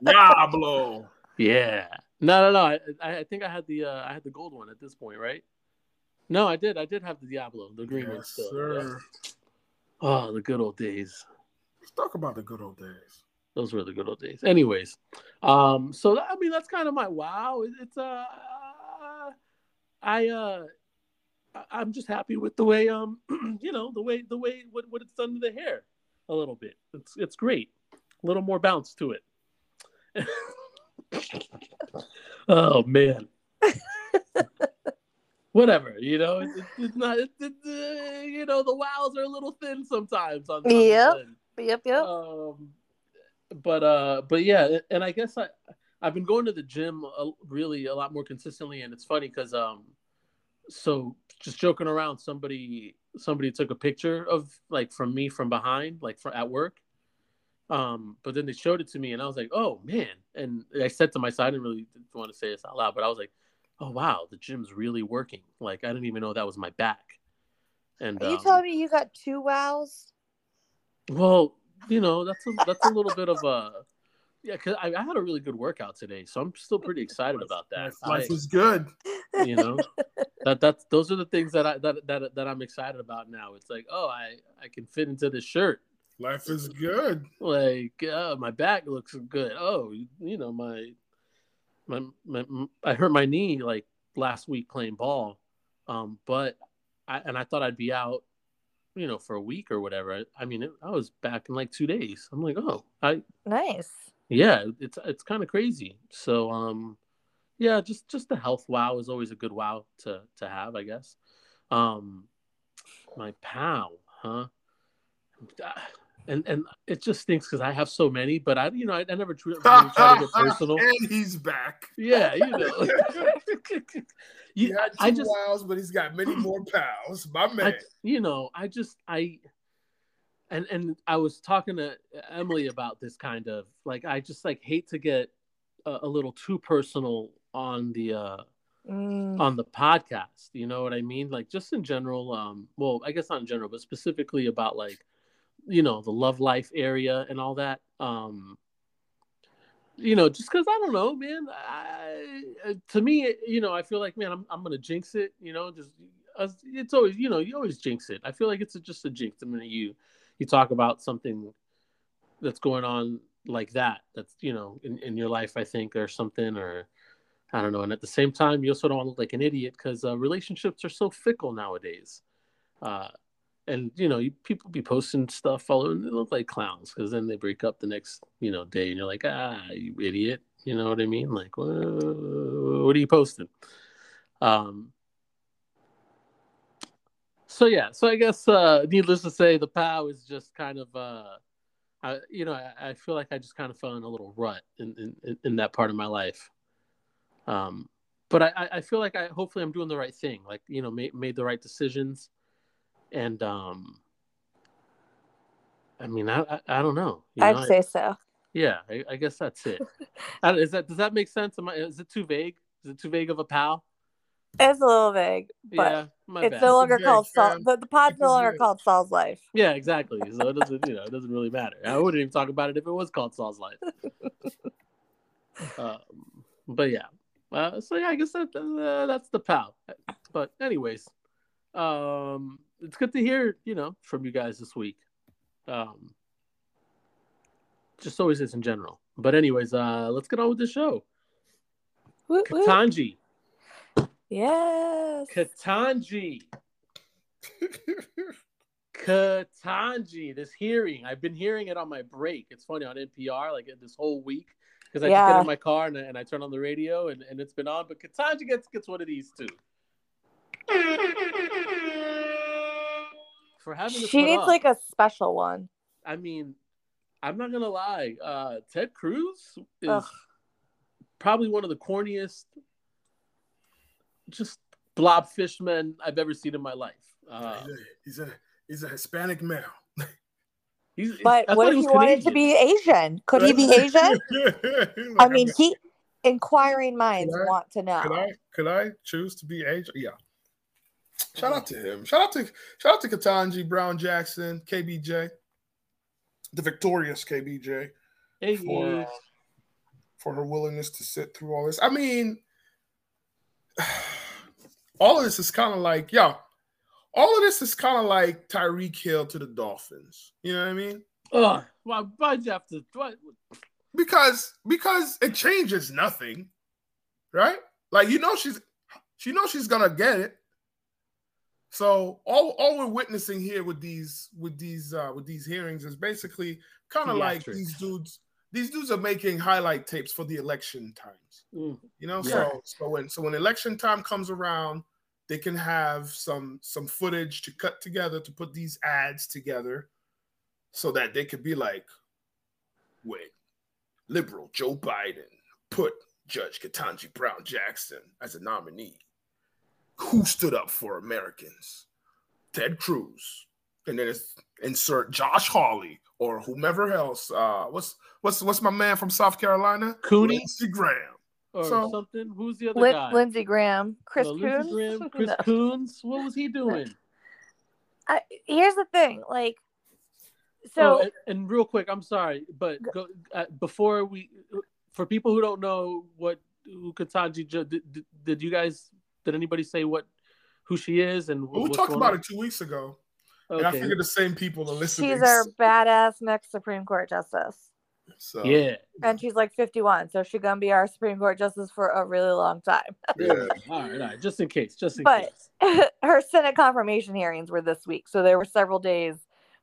B: Diablo.
C: Yeah. No, no, no. I, I I think I had the uh, I had the gold one at this point, right? No, I did. I did have the Diablo, the green one
B: Yes,
C: still.
B: sir.
C: Oh, the good old days.
B: Let's talk about the good old days.
C: Those were the good old days. Anyways, um, so that, I mean that's kind of my wow. It, it's uh, I uh, I- I'm just happy with the way um, you know, the way the way what what it's done to the hair a little bit. It's it's great. A little more bounce to it. oh man. Whatever, you know, it's, it's- it's not. It's, uh, you know, the wows are a little thin sometimes. On, on
D: Yep. Yep, yep.
C: Um, but uh, but yeah, and I guess I I've been going to the gym a, really a lot more consistently, and it's funny because um, so just joking around, somebody somebody took a picture of like from me from behind, like for at work. Um, but then they showed it to me, and I was like, "Oh man!" And I said to myself, I didn't really want to say this out loud, but I was like, "Oh wow, the gym's really working!" Like I didn't even know that was my back. And
D: Are you
C: um,
D: telling me you got two wows?
C: well, you know, that's a that's a little bit of a yeah. Cause I, I had a really good workout today, so I'm still pretty excited about that.
B: Life is good.
C: you know, that that's those are the things that I that that that I'm excited about now. It's like, oh, I I can fit into this shirt.
B: Life is good.
C: Like, uh, my back looks good. Oh, you know, my my my I hurt my knee like last week playing ball, um, but I and I thought I'd be out you know, for a week or whatever. I, I mean, it, I was back in like two days. I'm like, oh, I
D: Nice.
C: yeah, it's it's kind of crazy. So um, yeah, just just the health wow is always a good wow to to have, I guess. Um, my pal, huh? And and it just stinks because I have so many, but I you know I, I never try, really try to get personal.
B: and he's back.
C: Yeah, you know.
B: He
C: you,
B: had two
C: I just
B: wows, but he's got many more pals. My man.
C: I, you know, I just I and and I was talking to Emily about this kind of like I just like hate to get a, a little too personal on the uh
D: Mm.
C: on the podcast, you know what I mean? Like just in general um well, I guess not in general, but specifically about like you know, the love life area and all that. Um you know, just because I don't know, man. I, to me, you know, I feel like, man, I'm, I'm gonna jinx it. You know, just it's always, you know, you always jinx it. I feel like it's a, just a jinx the minute you you talk about something that's going on like that. That's you know in, in your life, I think, or something, or I don't know. And at the same time, you also don't want to look like an idiot because uh, relationships are so fickle nowadays. Uh, and you know, people be posting stuff following they look like clowns because then they break up the next you know day, and you're like, ah, you idiot. You know what I mean? Like, what, are you posting? Um. So yeah, so I guess uh, needless to say, the POW is just kind of, uh, I, you know, I, I feel like I just kind of fell in a little rut in, in, in that part of my life. Um, but I- I feel like I hopefully I'm doing the right thing, like you know, made made the right decisions, and um, I mean, I I, I don't know. you
D: I'd
C: I-
D: say so.
C: yeah, I, I guess that's it. I is that does that make sense? Am I, is it too vague? Is it too vague of a pal?
D: It's a little vague, but
C: yeah,
D: it's
C: bad.
D: no longer called Saul. The, the pod's no longer called Saul's Life.
C: Yeah, exactly. So it doesn't, you know, it doesn't really matter. I wouldn't even talk about it if it was called Saul's Life. um, but yeah, uh, so yeah, I guess that uh, that's the pal. But anyways, um, it's good to hear, you know, from you guys this week. Um, just always is in general. But anyways, uh, let's get on with the show.
D: Woot, woot.
C: Ketanji,
D: Yes.
C: Ketanji. Ketanji, this hearing. I've been hearing it on my break. It's funny on NPR, like this whole week, because I just get in my car and, and I turn on the radio and, and it's been on. But Ketanji gets gets one of these too. For having
D: She needs
C: up.
D: like a special one.
C: I mean, I'm not gonna lie. Uh, Ted Cruz is
D: Ugh.
C: probably one of the corniest, just blobfish men I've ever seen in my life. Uh,
B: he's, a, he's a he's a Hispanic male.
C: he's,
D: But
C: I
D: what if
C: he
D: he
C: was
D: wanted to be Asian? Could he be Asian?
B: He's
D: I mean,
B: I'm-
D: he inquiring minds
B: I-
D: want to know.
B: could I could I choose to be Asian? Yeah. Shout out to him. Shout out to shout out to Ketanji Brown Jackson, KBJ, the victorious KBJ
C: Hey,
B: for uh, for her willingness to sit through all this. I mean, all of this is kind of like, yeah, all of this is kind of like Tyreek Hill to the Dolphins. You know what I mean?
C: Ugh, why, why'd you have to? Why,
B: Because because it changes nothing, right? Like you know she's she knows she's gonna get it. So all all we're witnessing here with these with these uh with these hearings is basically kind of like these dudes these dudes are making highlight tapes for the election times.
C: Mm.
B: You know,
C: Yeah.
B: so so when so when election time comes around, they can have some some footage to cut together to put these ads together, so that they could be like, wait, liberal Joe Biden put Judge Ketanji Brown Jackson as a nominee. Who stood up for Americans? Ted Cruz, and then it's insert Josh Hawley or whomever else. Uh, what's what's what's my man from South Carolina?
C: Cooney?
B: Lindsey Graham.
C: or
B: So-
C: something. Who's the other
D: Lin-
C: guy?
D: Lindsey Graham, Chris
C: No, Lindsey
D: Coons.
C: Graham, Chris
D: No.
C: Coons. What was he doing?
D: I, here's the thing, like,
C: oh,
D: so
C: and, and real quick, I'm sorry, but go, uh, before we, for people who don't know what who Ketanji, did, did, did you guys, did anybody say what, who she is and
B: Well, we talked about
C: on?
B: it two weeks ago, Okay. and I
C: Okay.
B: figured the same people are listening.
D: she's our badass next Supreme Court justice,
B: so,
C: Yeah.
D: and she's like 51, so she's gonna be our Supreme Court justice for a really long time.
B: yeah.
C: All right, all right. Just in case. Just in case.
D: But-
C: case.
D: her Senate confirmation hearings were this week, so there were several days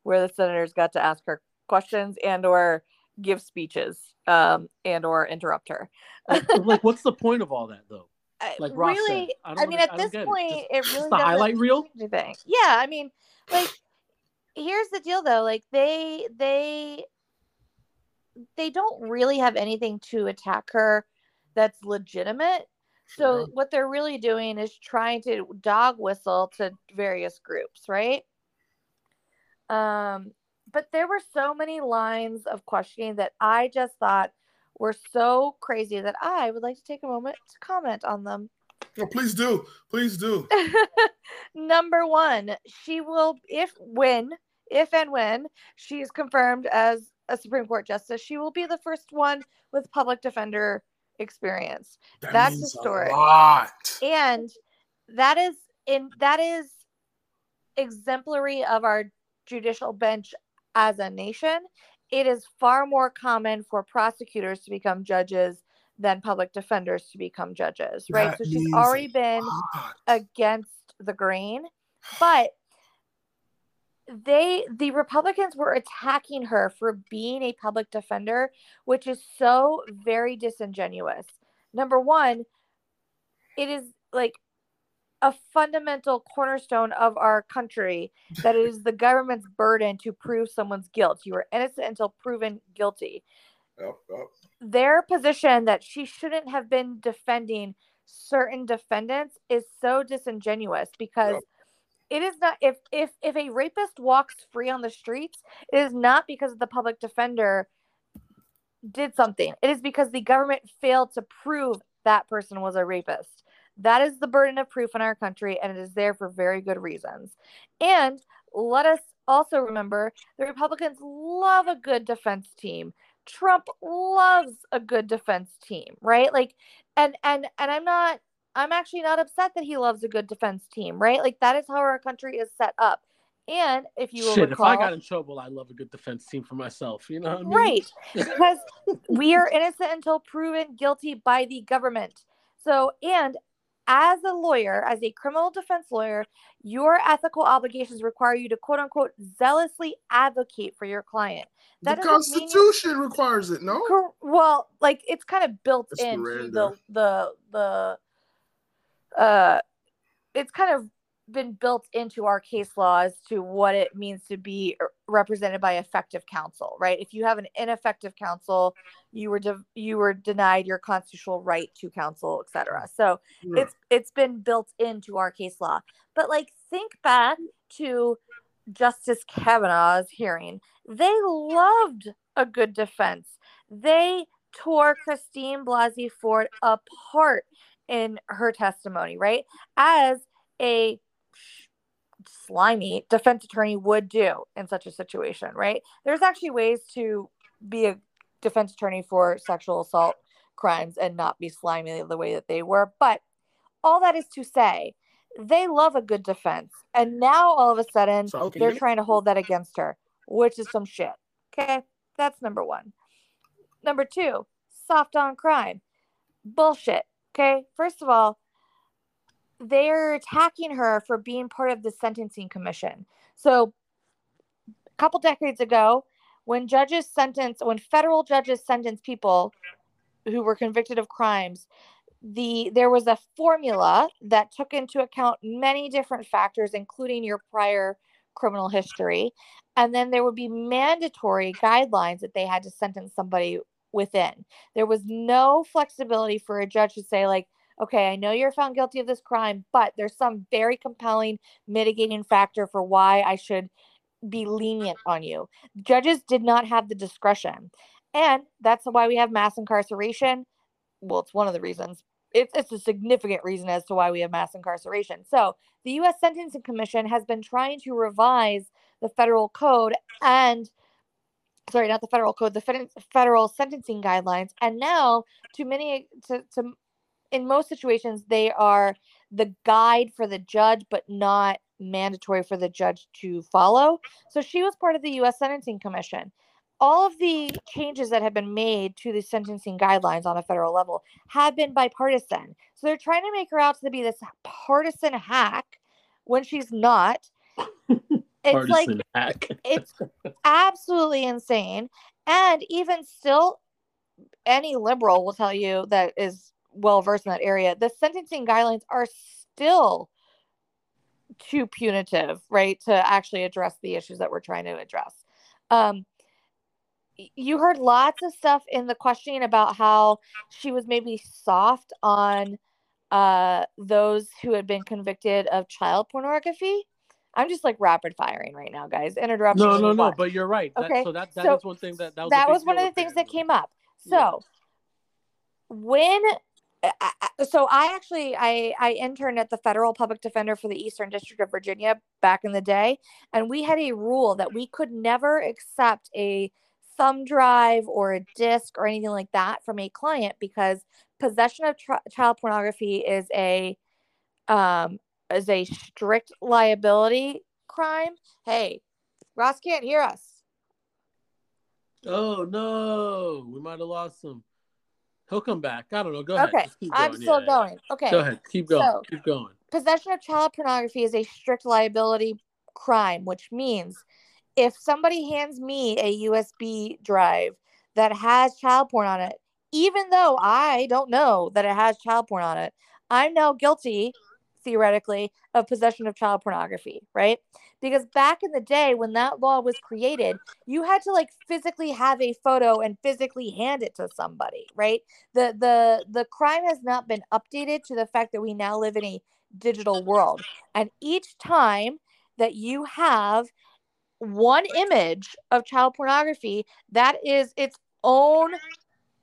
D: where the senators got to ask her questions and or give speeches, um, and or interrupt her.
C: Like, like, what's the point of all that though?
D: I-
C: Like Ross said,
D: really,
C: I
D: I,
C: don't
D: mean, at
C: I
D: this point,
C: Just-
D: it really
C: the highlight reel?
D: anything. Yeah, I mean, like, here's the deal though. Like, they they they don't really have anything to attack her that's legitimate. So what they're really doing is trying to dog whistle to various groups, right? Um, but there were so many lines of questioning that I just thought were so crazy that I would like to take a moment to comment on them.
B: Please do, please do.
D: Number one, she will, if when, if and when she is confirmed as a Supreme Court justice, she will be the first one with public defender experience.
B: That
D: That's historic. And that is in that is exemplary of our judicial bench as a nation it is far more common for prosecutors to become judges than public defenders to become judges right?
B: That
D: so she's already been against the grain but they the republicans were attacking her for being a public defender which is so very disingenuous. Number one it is like a fundamental cornerstone of our country that it is the government's burden to prove someone's guilt you are innocent until proven guilty
B: Yep, yep.
D: their position that she shouldn't have been defending certain defendants is so disingenuous because
B: Yep.
D: it is not if if if a rapist walks free on the streets it is not because the public defender did something it is because the government failed to prove that person was a rapist that is the burden of proof in our country and it is there for very good reasons and let us also remember the republicans love a good defense team Trump loves a good defense team, right? Like and and and I'm not I'm actually not upset that he loves a good defense team, right? Like that is how our country is set up. And if you will
C: Shit,
D: recall,
C: if I got in trouble, I love a good defense team for myself. You know what I mean?
D: right, because we are innocent until proven guilty by the government. So, and as a lawyer, as a criminal defense lawyer, your ethical obligations require you to quote unquote zealously advocate for your client. That
B: the
D: doesn't mean-
B: Constitution requires it, no?
D: Cor- well, like it's kind of built into the the the uh it's kind of been built into our case law as to what it means to be er, represented by effective counsel, right? If you have an ineffective counsel, you were de- you were denied your constitutional right to counsel, etc. So
B: Yeah.
D: it's it's been built into our case law. But like think back to Justice Kavanaugh's hearing. They loved a good defense. They tore Christine Blasey Ford apart in her testimony, right? As a slimy defense attorney would do in such a situation, right? There's actually ways to be a defense attorney for sexual assault crimes and not be slimy the way that they were. But all that is to say, they love a good defense. And now all of a sudden,
B: So, okay,
D: they're trying to hold that against her, which is some shit. Okay. That's number one. Number two, soft on crime. Bullshit. Okay. First of all, they're attacking her for being part of the sentencing commission. So, a couple decades ago, when judges sentence, when federal judges sentence people who were convicted of crimes, the there was a formula that took into account many different factors, including your prior criminal history, and then there would be mandatory guidelines that they had to sentence somebody within. There was no flexibility for a judge to say like okay, I know you're found guilty of this crime, but there's some very compelling mitigating factor for why I should be lenient on you. Judges did not have the discretion. And that's why we have mass incarceration. Well, it's one of the reasons. It's, a significant reason as to why we have mass incarceration. So, the US Sentencing Commission has been trying to revise the federal code and sorry, not the federal code, the federal sentencing guidelines. And now, to many, to, to in most situations they are the guide for the judge but not mandatory for the judge to follow. So she was part of the US sentencing commission. All of the changes that have been made to the sentencing guidelines on a federal level have been bipartisan. So they're trying to make her out to be this partisan hack when she's not. It's like
C: hack.
D: it's absolutely insane. And even still any liberal will tell you that is well versed in that area the sentencing guidelines are still too punitive right to actually address the issues that we're trying to address um you heard lots of stuff in the questioning about how she was maybe soft on uh those who had been convicted of child pornography i'm just like rapid firing right now guys interrupt
C: No, no, no. But you're right. That,
D: Okay,
C: So that that
D: so
C: is one thing that that was,
D: that was one of the things that came up.
C: Yeah.
D: So when I- I- so I actually I I interned at the federal public defender for the Eastern District of Virginia back in the day and we had a rule that we could never accept a thumb drive or a disc or anything like that from a client because possession of child pornography is a um is a strict liability crime. Hey, Ross can't hear us.
C: Oh no, we might have lost him. He'll come back. I don't know. Go ahead.
D: Okay, I'm still
C: Yeah, yeah.
D: going. Okay.
C: Go ahead. Keep going.
D: So-
C: keep going.
D: possession of child pornography is a strict liability crime, which means if somebody hands me a USB drive that has child porn on it, even though I don't know that it has child porn on it, I'm now guilty, theoretically, of possession of child pornography, right? Because back in the day when that law was created, you had to like physically have a photo and physically hand it to somebody, right? The the the crime has not been updated to the fact that we now live in a digital world. And each time that you have one image of child pornography, that is its own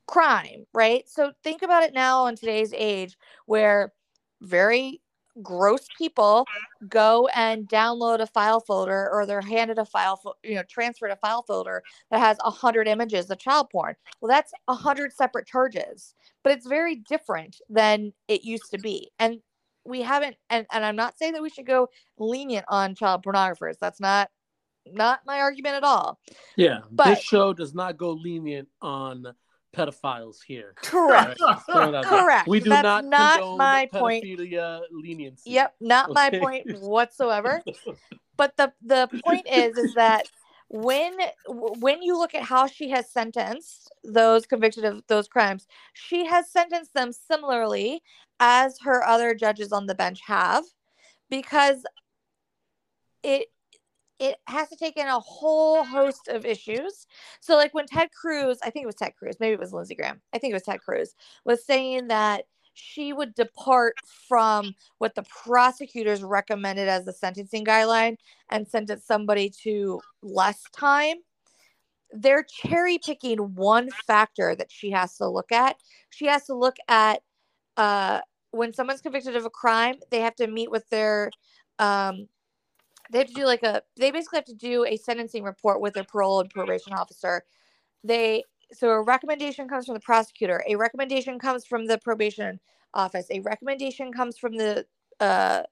D: crime, right? So think about it now in today's age where very gross people go and download a file folder or they're handed a file fo- you know transferred a file folder that has a hundred images of child porn. Well that's a hundred separate charges but it's very different than it used to be. And we haven't and, and i'm not saying that we should go lenient on child pornographers. That's not not my argument at all.
C: Yeah,
D: But-
C: this show does not go lenient on pedophiles here.
D: correct
C: right, just throw it out there.
D: Correct.
C: We do
D: That's
C: not,
D: not my point.
C: leniency.
D: yep not my point whatsoever but the the point is is that when when you look at how she has sentenced those convicted of those crimes she has sentenced them similarly as her other judges on the bench have because it it has to take in a whole host of issues. So, like when Ted Cruz, I think it was Ted Cruz, maybe it was Lindsey Graham, I think it was Ted Cruz, was saying that she would depart from what the prosecutors recommended as the sentencing guideline and sentence somebody to less time. They're cherry picking one factor that she has to look at. She has to look at uh, when someone's convicted of a crime, they have to meet with their um, they have to do like a they basically have to do a sentencing report with their parole and probation officer. They so a recommendation comes from the prosecutor. A recommendation comes from the probation office. A recommendation comes from the uh,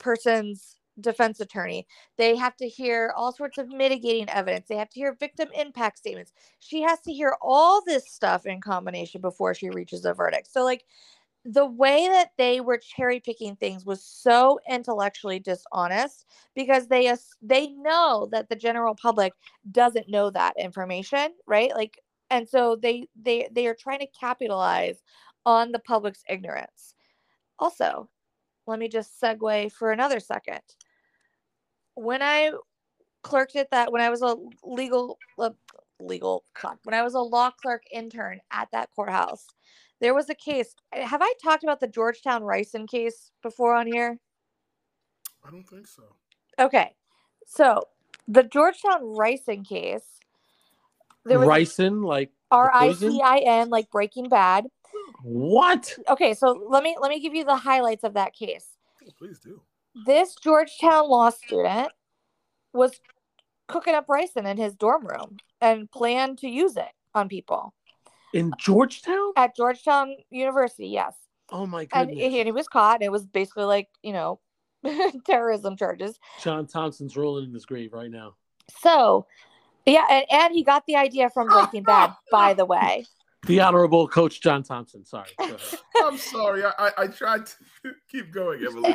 D: person's defense attorney. They have to hear all sorts of mitigating evidence. They have to hear victim impact statements. She has to hear all this stuff in combination before she reaches a verdict. So like the way that they were cherry picking things was so intellectually dishonest because they they know that the general public doesn't know that information right? Like and so they they they are trying to capitalize on the public's ignorance. Also let me just segue for another second. When i clerked at that when i was a legal uh, legal when i was a law clerk intern at that courthouse there was a case. Eh, have I talked about the Georgetown Ricin case before on here?
B: I don't think so.
D: Okay. So the Georgetown Ricin case.
C: There was Ricin, like
D: R I C I N, like Breaking Bad.
C: What?
D: Okay, so let me let me give you the highlights of that case.
B: Oh, please do.
D: This Georgetown law student was cooking up ricin in his dorm room and planned to use it on people.
C: In Georgetown?
D: At Georgetown University, yes.
C: Oh my goodness.
D: And, and he was caught, and it was basically like, you know, terrorism charges.
C: John Thompson's rolling in his grave right now.
D: So, yeah, and, and he got the idea from Breaking Bad, by the way.
C: The Honorable Coach John Thompson. Sorry.
B: I'm sorry. I, I, I, tried to keep going, Emily.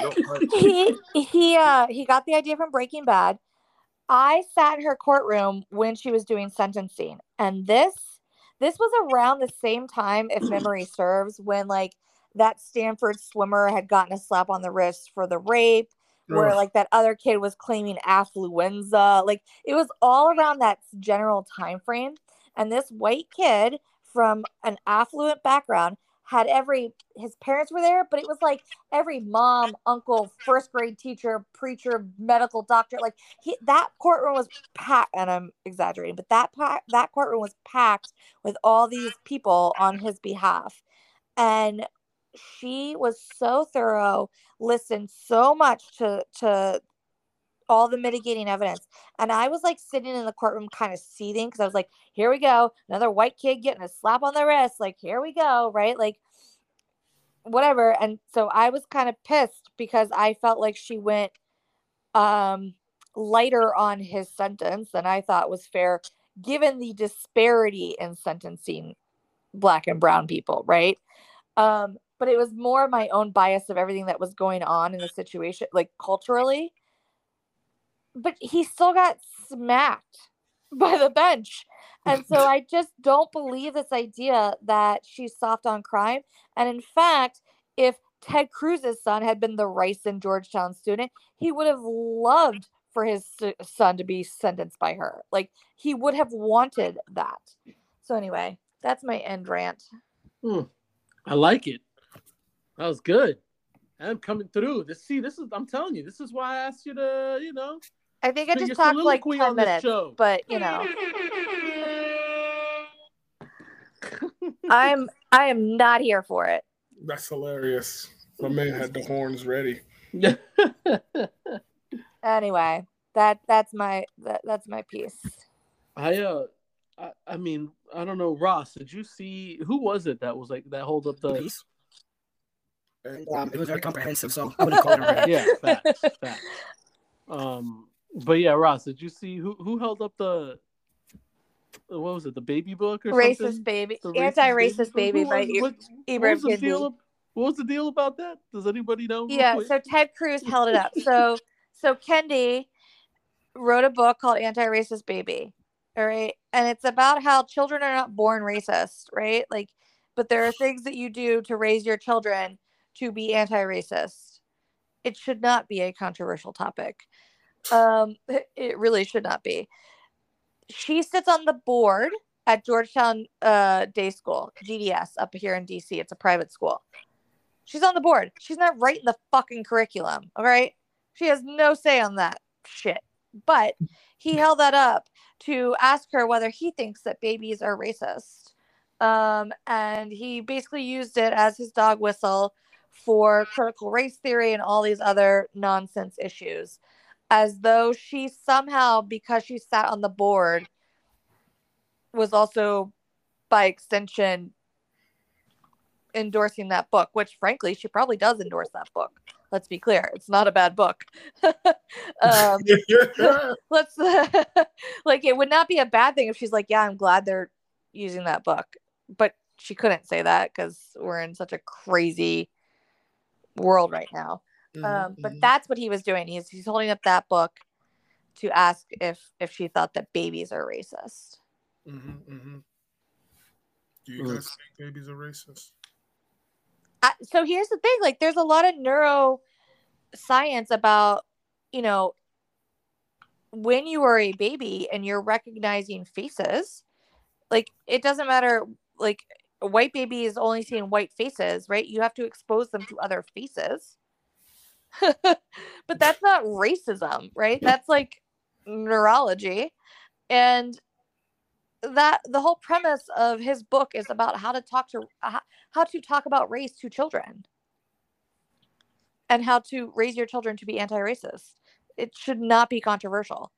D: he he uh he got the idea from Breaking Bad. I sat in her courtroom when she was doing sentencing, and this this was around the same time, if memory serves, when like that Stanford swimmer had gotten a slap on the wrist for the rape, where like that other kid was claiming affluenza. Like it was all around that general time frame. And this white kid from an affluent background had every his parents were there, but it was like every mom, uncle, first grade teacher, preacher, medical doctor. Like he, that courtroom was packed, and I'm exaggerating, but that that courtroom was packed with all these people on his behalf, and she was so thorough, listened so much to to all the mitigating evidence. And I was like sitting in the courtroom kind of seething because I was like, here we go. Another white kid getting a slap on the wrist. Like, here we go. Right. Like, whatever. And so I was kind of pissed because I felt like she went um lighter on his sentence than I thought was fair given the disparity in sentencing black and brown people, right? Um, but it was more my own bias of everything that was going on in the situation, like culturally but he still got smacked by the bench. And so I just don't believe this idea that she's soft on crime. And in fact, if Ted Cruz's son had been the Ricin Georgetown student, he would have loved for his son to be sentenced by her. Like he would have wanted that. So anyway, that's my end rant.
C: Hmm. I like it. That was good. I'm coming through. This see, this is I'm telling you, this is why I asked you to, you know,
D: I think I just talked like 10 minutes, but you know. I'm I am not here for it.
B: That's hilarious. My man had the horns ready.
D: anyway, that that's my that, that's my piece.
C: I uh I, I mean, I don't know, Ross, did you see who was it that was like that hold up the piece?
E: Um, it was very comprehensive, so I wouldn't call it a
C: Yeah, facts, facts. Um but yeah, Ross, did you see who who held up the what was it, the baby book or
D: racist
C: something?
D: baby, anti-racist baby, baby by Ibram
C: what, deal, what was the deal about that? Does anybody know?
D: Yeah, so Ted Cruz held it up. So so Kendi wrote a book called Anti-Racist Baby. All right. And it's about how children are not born racist, right? Like, but there are things that you do to raise your children to be anti-racist it should not be a controversial topic. Um, it really should not be. She sits on the board at Georgetown uh, Day School, GDS, up here in DC. It's a private school. She's on the board. She's not writing the fucking curriculum. All right. She has no say on that shit. But he held that up to ask her whether he thinks that babies are racist. Um, and he basically used it as his dog whistle for critical race theory and all these other nonsense issues, as though she somehow, because she sat on the board, was also by extension endorsing that book, which frankly, she probably does endorse that book. Let's be clear, it's not a bad book. um, let's like it would not be a bad thing if she's like, yeah, I'm glad they're using that book, but she couldn't say that because we're in such a crazy world right now.
B: Mhm,
D: Um, but
B: mhm.
D: that's what he was doing. He's he's holding up that book to ask if if she thought that babies are racist.
B: Mhm, mhm. Do you
C: Mm.
B: guys think babies are racist?
D: I, so here's the thing like there's a lot of neuro science about you know when you are a baby and you're recognizing faces like it doesn't matter like a white baby is only seeing white faces right you have to expose them to other faces but that's not racism right? That's like neurology. And that the whole premise of his book is about how to talk to how, to talk about race to children. And how to raise your children to be anti-racist. It should not be controversial.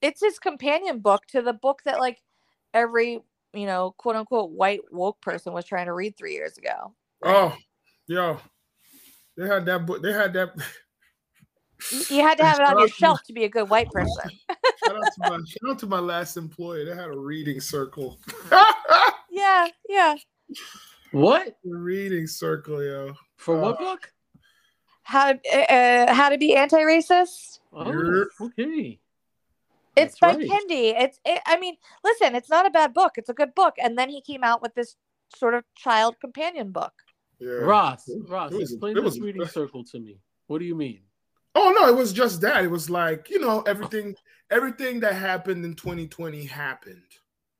D: It's his companion book to the book that like every you know quote unquote white woke person was trying to read three years ago.
B: Oh, yo, they had that book. They had that.
D: You had to have it on your
B: Shout out to-
D: shelf to be a good white person
B: shout out to my shout out to my last employer. They had a reading circle.
D: yeah yeah
C: What?
B: a reading circle, yo.
C: For
B: Uh,
C: what book?
D: how to, uh, how to be anti-racist
C: Oh, okay.
D: it's
C: That's
D: by
C: right.
D: kendi it's it, i mean listen it's not a bad book it's a good book and then he came out with this sort of child companion book
B: Yeah.
C: Ross, Ross,
B: was-
C: explain
B: it
C: this
B: was-
C: reading circle to me. What do you mean?
B: Oh no, it was just that. It was like, you know, everything everything that happened in 2020 happened.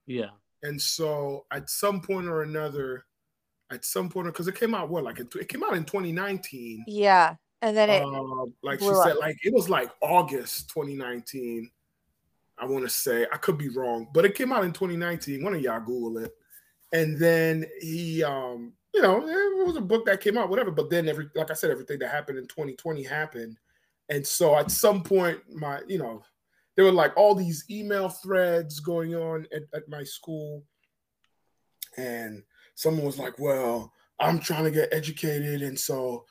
C: Yeah.
B: And so at some point or another, at some point, because it came out what, like it, it came out in 2019.
D: yeah and then it
B: Uh, like she
D: blew
B: said,
D: up.
B: like it was like August 2019. I want to say I could be wrong, but it came out in 2019. One of y'all Google it, and then he, um, you know, it was a book that came out, whatever. But then every, like I said, everything that happened in 2020 happened, and so at some point, my, you know, there were like all these email threads going on at, at my school, and someone was like, "Well, I'm trying to get educated, and so."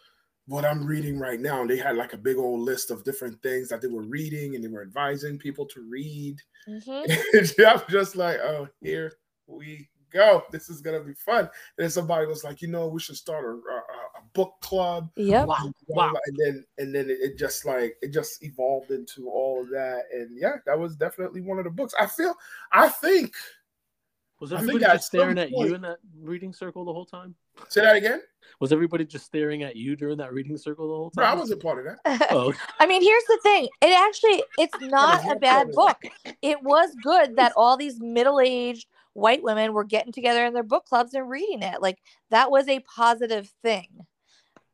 B: what I'm reading right now, and they had like a big old list of different things that they were reading and they were advising people to read.
D: Mhm.
B: And I'm just like, oh, here we go. This is gonna be fun. And then somebody was like, you know, we should start a, a, a book club.
D: Yeah.
C: Wow. Wow.
B: And then and then it, it just like it just evolved into all of that. And yeah, that was definitely one of the books. I feel I think
C: Was
B: I think
C: everybody
B: at
C: just staring at
B: point-
C: you in that reading circle the whole time?
B: say that again.
C: Was everybody just staring at you during that reading circle the whole
B: Bro, I wasn't part of that.
C: Oh,
D: I mean, here's the thing. It actually it's not a bad book. It was good that all these middle-aged white women were getting together in their book clubs and reading it. Like that was a positive thing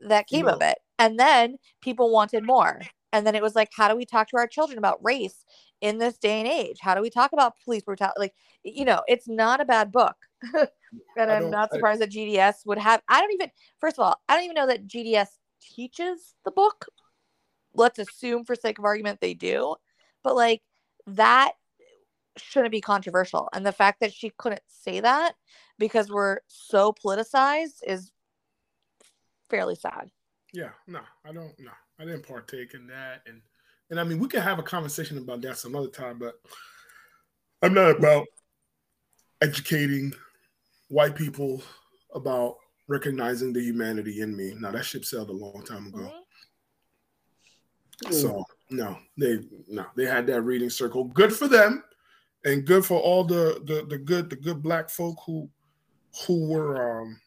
D: that came of it. And then people wanted more. And then it was like, how do we talk to our children about race in this day and age? How do we talk about police brutality? Like, you know, it's not a bad book. and I'm not
B: I-
D: surprised that GDS would have. I don't even, first of all, I don't even know that GDS teaches the book. Let's assume, for sake of argument, they do. But like, that shouldn't be controversial. And the fact that she couldn't say that because we're so politicized is fairly sad.
B: Yeah, no, I don't. No, I didn't partake in that, and and I mean, we can have a conversation about that some other time, but I'm not about educating white people about recognizing the humanity in me. Now that ship sailed a long time ago.
D: Mhm.
B: So no, they no, they had that reading circle. Good for them, and good for all the the the good the good black folk who who were um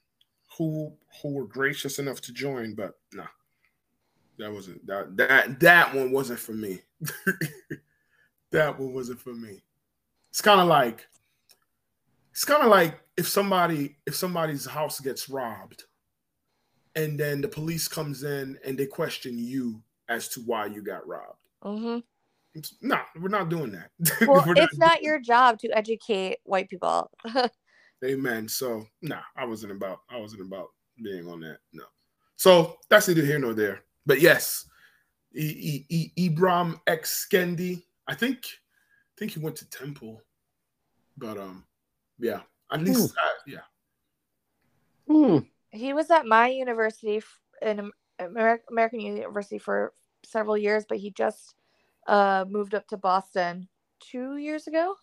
B: who who were gracious enough to join, but no, that wasn't that that that one wasn't for me. that one wasn't for me. It's kind of like it's kind of like if somebody if somebody's house gets robbed and then the police comes in and they question you as to why you got robbed.
D: hmm
B: It's, no, we're not doing that.
D: Well,
B: We're
D: it's not your job to educate white people.
B: Amen. So nah, I wasn't about I wasn't about being on that. No. So that's neither here nor there. But yes, e- e- e- Ibram X Kendi. I think I think he went to Temple. But um yeah, at least uh, yeah.
C: Hmm.
D: he was at my university f- in American University for several years, but he just uh, moved up to Boston two years ago.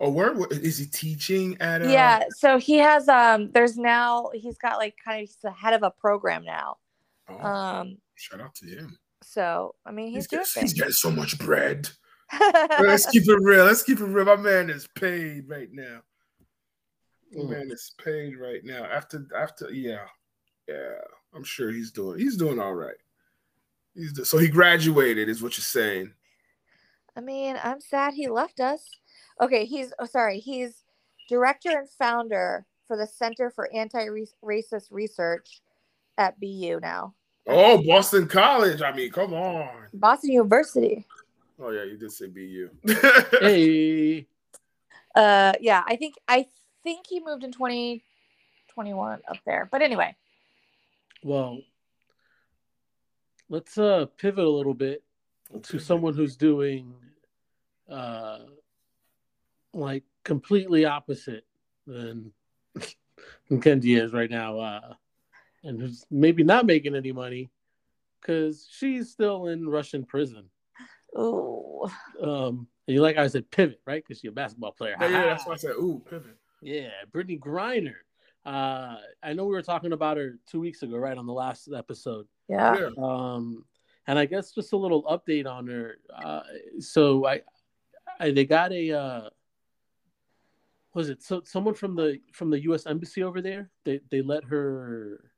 B: Oh, where what- is he teaching at? Uh,
D: yeah, so he has um. There's now he's got like kind of he's the head of a program now.
B: oh,
D: Um.
B: shout out to him.
D: So I mean,
B: He's,
D: he's doing
B: he's getting so much bread. Let's keep it real. Let's keep it real. My man is paid right now. My
C: Mm.
B: man is paid right now. After after yeah, yeah. I'm sure he's doing he's doing all right. He's do- so he graduated, is what you're saying.
D: I mean, I'm sad he left us. Okay, he's oh, sorry. He's director and founder for the Center for Anti-Racist Research at BU now,
B: Oh, Boston College. I mean, come on.
D: Boston University.
B: Oh yeah, you did say BU.
C: Hey.
D: Uh, yeah, I think I think he moved in 2021 up there. But anyway,
C: Well, let's uh pivot a little bit to someone who's doing uh like completely opposite than than Kendi is right now, uh and who's maybe not making any money because she's still in Russian prison.
D: Oh,
C: Um and you like I said pivot, right? Because you're a basketball player.
B: yeah, yeah, that's why I said, ooh, pivot.
C: Yeah, Brittney Griner. Uh, I know we were talking about her two weeks ago, right on the last episode.
D: yeah.
B: Yeah.
C: Um, and I guess just a little update on her. Uh, so I, I they got a uh, was it so someone from the from the U.S. embassy over there? They they let her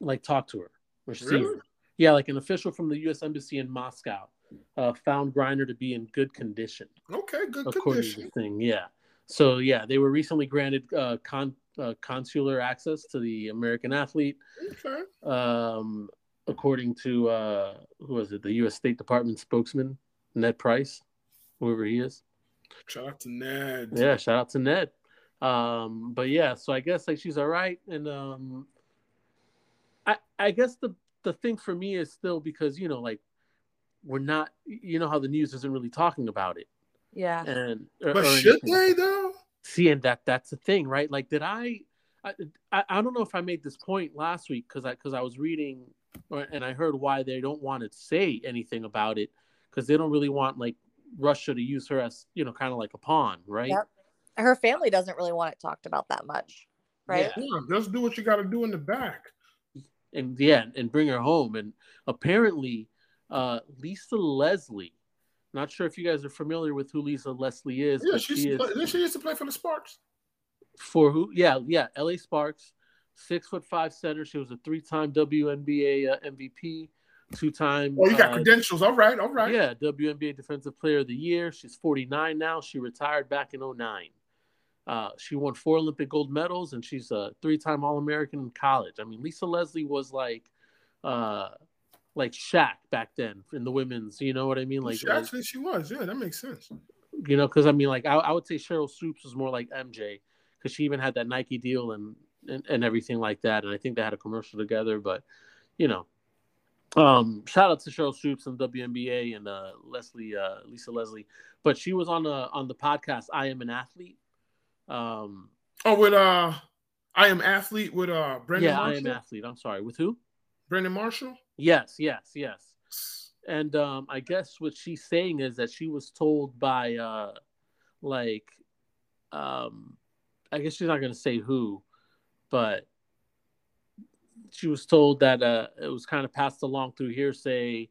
C: like talk to her or see
B: Really?
C: her. Yeah, like an official from the U.S. embassy in Moscow uh, found Griner to be in good condition
B: Okay, good
C: according to
B: condition.
C: the thing. Yeah. So yeah, they were recently granted uh, con uh, consular access to the American athlete,
B: Okay.
C: um, according to uh, who was it? The U.S. State Department spokesman Ned Price, whoever he is.
B: Shout out to Ned.
C: Yeah, shout out to Ned. Um, but yeah, so I guess like she's all right, and um, I I guess the the thing for me is still because you know like we're not you know how the news isn't really talking about it
D: Yeah.
C: and or-
B: But
C: or
B: should
C: anything.
B: they though?
C: see and that that's the thing right like did i i i, I don't know if i made this point last week because i because i was reading or, and i heard why they don't want to say anything about it because they don't really want like russia to use her as you know kind of like a pawn right
D: Yep. Her family doesn't really want it talked about that much, right?
C: Yeah.
B: Yeah, just do what you got to do in the back.
C: and yeah and bring her home and apparently uh lisa leslie not sure if you guys are familiar with who lisa leslie is
B: Yeah,
C: but
B: she,
C: she is
B: play, didn't she used to play for the Sparks.
C: for who? Yeah, yeah. L.A. Sparks, six foot five center. She was a three-time WNBA uh, MVP, two-time.
B: Oh, you got
C: uh,
B: credentials. All right, all right.
C: Yeah, WNBA Defensive Player of the Year. She's 49 now. She retired back in 09. Uh, she won four Olympic gold medals, and she's a three-time All-American in college. I mean, Lisa Leslie was like, uh, like Shaq back then in the women's. You know what I mean? Like,
B: she, actually, she was. Yeah, that makes sense.
C: you know, because I mean, like I, I would say Sheryl Swoopes was more like MJ because she even had that Nike deal and, and and everything like that, and I think they had a commercial together. But you know, um, shout out to Sheryl Swoopes and WNBA and uh, Leslie uh, Lisa Leslie, but she was on the on the podcast I Am an Athlete. Um,
B: Oh, with uh, I am athlete with uh, Brandon
C: yeah, I am Athlete. I'm sorry, with who?
B: Brandon Marshall.
C: Yes, yes, yes. And um, I guess what she's saying is that she was told by uh, like um, I guess she's not going to say who, but she was told that uh, it was kind of passed along through hearsay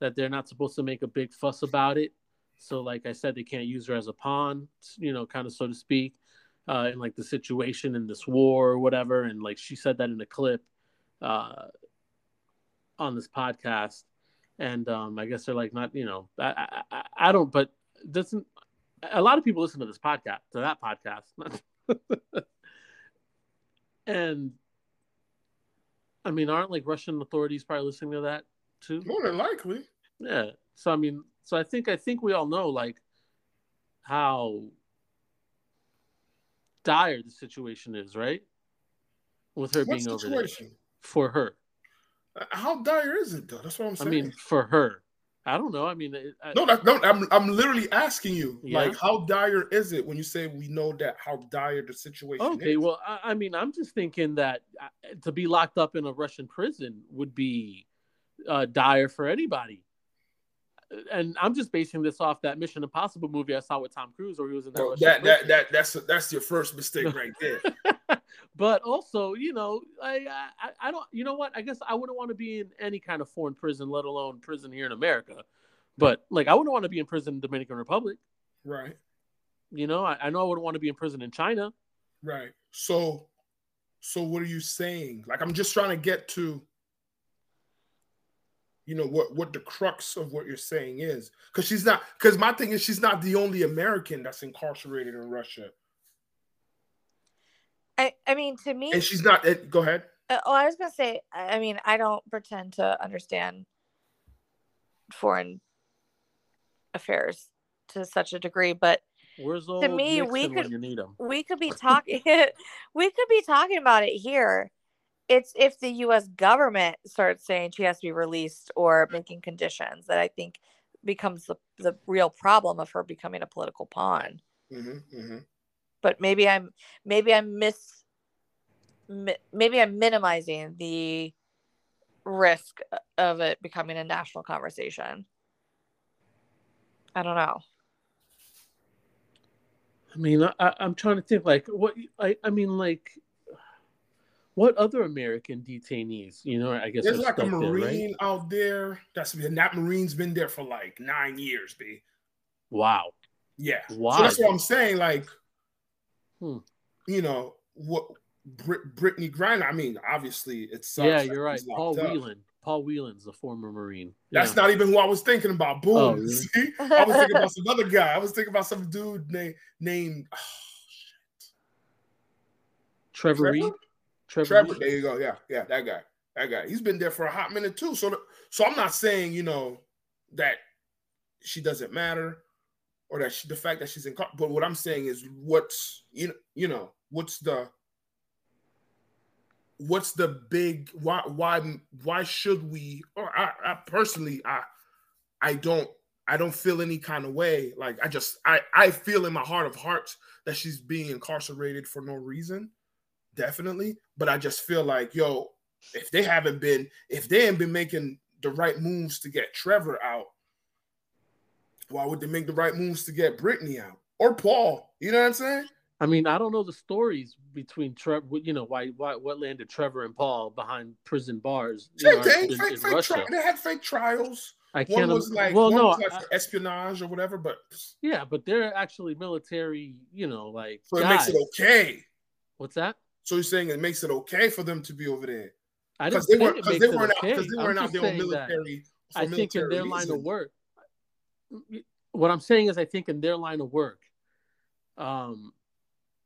C: that they're not supposed to make a big fuss about it. So, like I said, they can't use her as a pawn, you know, kind of so to speak. uh, in like the situation in this war or whatever, and like she said that in a clip uh, on this podcast, and um, I guess they're like not you know I I, I don't but doesn't a lot of people listen to this podcast to that podcast and I mean aren't like Russian authorities probably listening to that too?
B: More than likely.
C: Yeah. So I mean, so I think I think we all know like how dire the situation is, right? With her
B: What
C: being over there
B: situation?
C: for her.
B: Uh, How dire is it though? That's what I'm saying.
C: I mean, for her. I don't know. I mean, I,
B: no, that, no, I'm I'm literally asking you,
C: Yeah.
B: like, how dire is it when you say we know that how dire the situation
C: okay.
B: is?
C: Well, I, I mean, I'm just thinking that uh, to be locked up in a Russian prison would be uh, dire for anybody. And I'm just basing this off that Mission Impossible movie I saw with Tom Cruise, where he was in that.
B: That that that that's that's your first mistake right there.
C: but also, you know, I, I I don't, you know what? I guess I wouldn't want to be in any kind of foreign prison, let alone prison here in America. But like, I wouldn't want to be in prison in Dominican Republic.
B: right,
C: You know, I, I know I wouldn't want to be in prison in China.
B: right. So, so what are you saying? Like, I'm just trying to get to, you know, what what the crux of what you're saying is, because she's not. Because my thing is, she's not the only American that's incarcerated in Russia,
D: I, I mean, to me,
B: and she's not. eh, Go ahead.
D: Uh, oh, I was gonna say. I I mean, I don't pretend to understand foreign affairs to such a degree, but
C: Where's old
D: me,
C: Nixon
D: we
C: when
D: could-
C: you need him?
D: we could be talking. we could be talking about it here. It's if the U.S. government starts saying she has to be released or making conditions that I think becomes the the real problem of her becoming a political pawn.
B: hmm hmm
D: But maybe I'm maybe I'm miss mi- maybe I'm minimizing the risk of it becoming a national conversation. I don't know.
C: I mean, I, I- I'm trying to think like what I, I mean, like what other American detainees? You know, I guess
B: There's like a
C: stuck there,
B: marine
C: right?
B: out there that's been that marine's been there for like nine years, B.
C: Wow.
B: Yeah.
C: Why?
B: So that's what I'm saying. Like,
C: Hmm.
B: you know, what Brit- Brittney Griner. I mean, obviously, it's
C: yeah, you're right. Paul
B: Whelan.
C: Paul Whelan's a former Marine.
B: That's
C: Yeah.
B: not even who I was thinking about. Boom.
C: Oh, really?
B: See, I was thinking about some other guy. I was thinking about some dude named named oh,
C: Trevor
B: Trevor?
C: Reed. Trevor.
B: Trevor.
C: Reed?
B: There you go. Yeah, yeah, that guy. That guy. He's been there for a hot minute too. So, the, so I'm not saying you know that she doesn't matter or that she, the fact that she's in. But what I'm saying is, what's you know, you know, what's the what's the big why why why should we or I, I personally I I don't I don't feel any kind of way. Like I just I I feel in my heart of hearts that she's being incarcerated for no reason definitely. But I just feel like yo if they haven't been if they haven't been making the right moves to get Trevor out why would they make the right moves to get Brittney out? Or Paul you know what I'm saying
C: I mean, I don't know the stories between Trevor. You know, why, why, what landed Trevor and Paul behind prison bars? know,
B: thing
C: in-
B: fake,
C: in
B: fake tri- they had fake trials
C: I
B: one
C: can't.
B: was like
C: well,
B: one
C: no,
B: was like
C: I-
B: espionage or whatever, but
C: yeah, but they're actually military. You know, like
B: so it makes it okay.
C: What's that?
B: So you're saying it makes it okay for them to be over there
C: I didn't
B: they weren't
C: it
B: because
C: makes
B: they weren't out
C: okay.
B: because they weren't out there on military.
C: I think in
B: military
C: their line of work. What I'm saying is, I think in their line of work, um,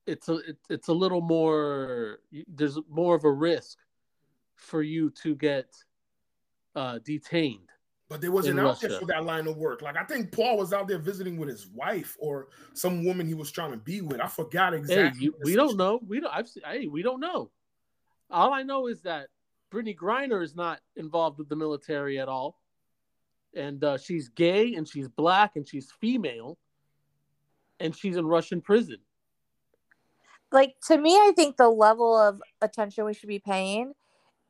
C: it's a it, it's a little more. There's more of a risk for you to get uh, detained.
B: But they wasn't out there for that line of work. Like I think Paul was out there visiting with his wife or some woman he was trying to be with. I forgot exactly.
C: Hey, you, we don't know. We don't. I've seen, hey, we don't know. All I know is that Brittney Griner is not involved with the military at all, and uh, she's gay and she's black and she's female, and she's in Russian prison.
D: Like to me i think the level of attention we should be paying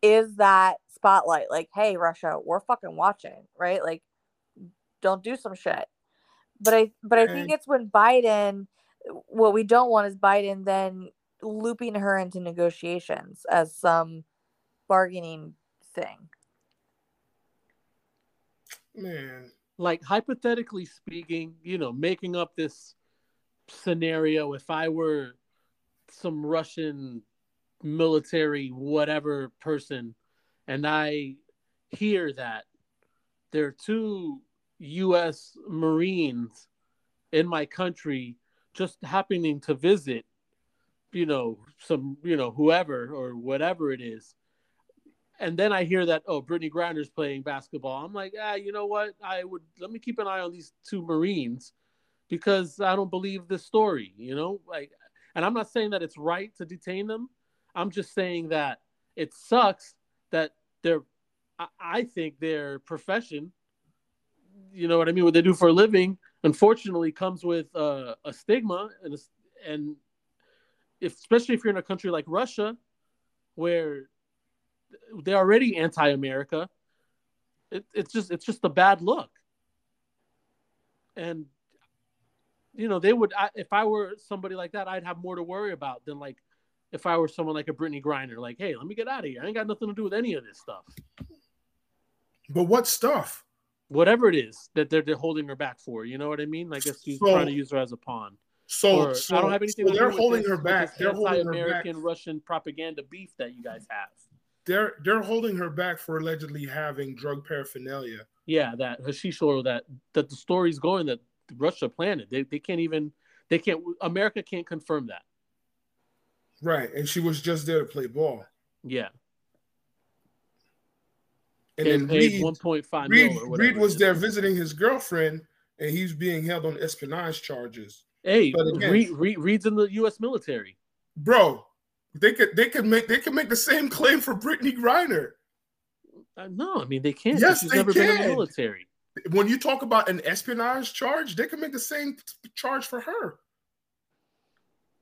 D: is that spotlight. Like hey russia we're fucking watching right? Like don't do some shit. But i but i think it's when biden what we don't want is biden then looping her into negotiations as some bargaining thing.
B: Man,
C: Like hypothetically speaking, you know, making up this scenario. If I were some Russian military whatever person and I hear that there are two US Marines in my country just happening to visit, you know, some, you know, whoever or whatever it is. And then I hear that, oh, Brittney Griner's playing basketball. I'm like, ah, you know what? I would let me keep an eye on these two Marines because I don't believe this story, you know? Like, and I'm not saying that it's right to detain them. I'm just saying that it sucks that they're, I, think their profession, you know what I mean, what they do for a living, unfortunately comes with a stigma and, and if, especially if you're in a country like Russia, where they're already anti-America. It, it's just it's just a bad look. And you know they would I, if I were somebody like that, I'd have more to worry about than like if I were someone like a Brittney Griner. Like, hey, let me get out of here. I ain't got nothing to do with any of this stuff.
B: But what stuff?
C: Whatever it is that they're, they're holding her back for, you know what I mean? I guess she's
B: So-
C: trying to use her as a pawn.
B: So, so
C: I don't have anything.
B: so
C: to
B: they're
C: do with
B: holding
C: this-
B: her back. They're holding her back.
C: Russian propaganda beef that you guys have.
B: They're they're holding her back for allegedly having drug paraphernalia.
C: Yeah, that hashish oil that that the story's going that Russia planted. They they can't even they can't America can't confirm that.
B: Right, and she was just there to play ball.
C: Yeah,
B: And
C: and
B: then Reed,
C: one point five
B: Reed,
C: or.
B: Reed was there visiting his girlfriend, and he's being held on espionage charges.
C: Hey,
B: but again-
C: Reed, Reed, Reed's in the U.S. military.
B: Bro, they could they could make they could make the same claim for Brittney Griner.
C: Uh, no, I mean they can't.
B: Yes,
C: She's
B: they
C: never been in the
B: can.
C: military.
B: When you talk about an espionage charge, they can make the same charge for her.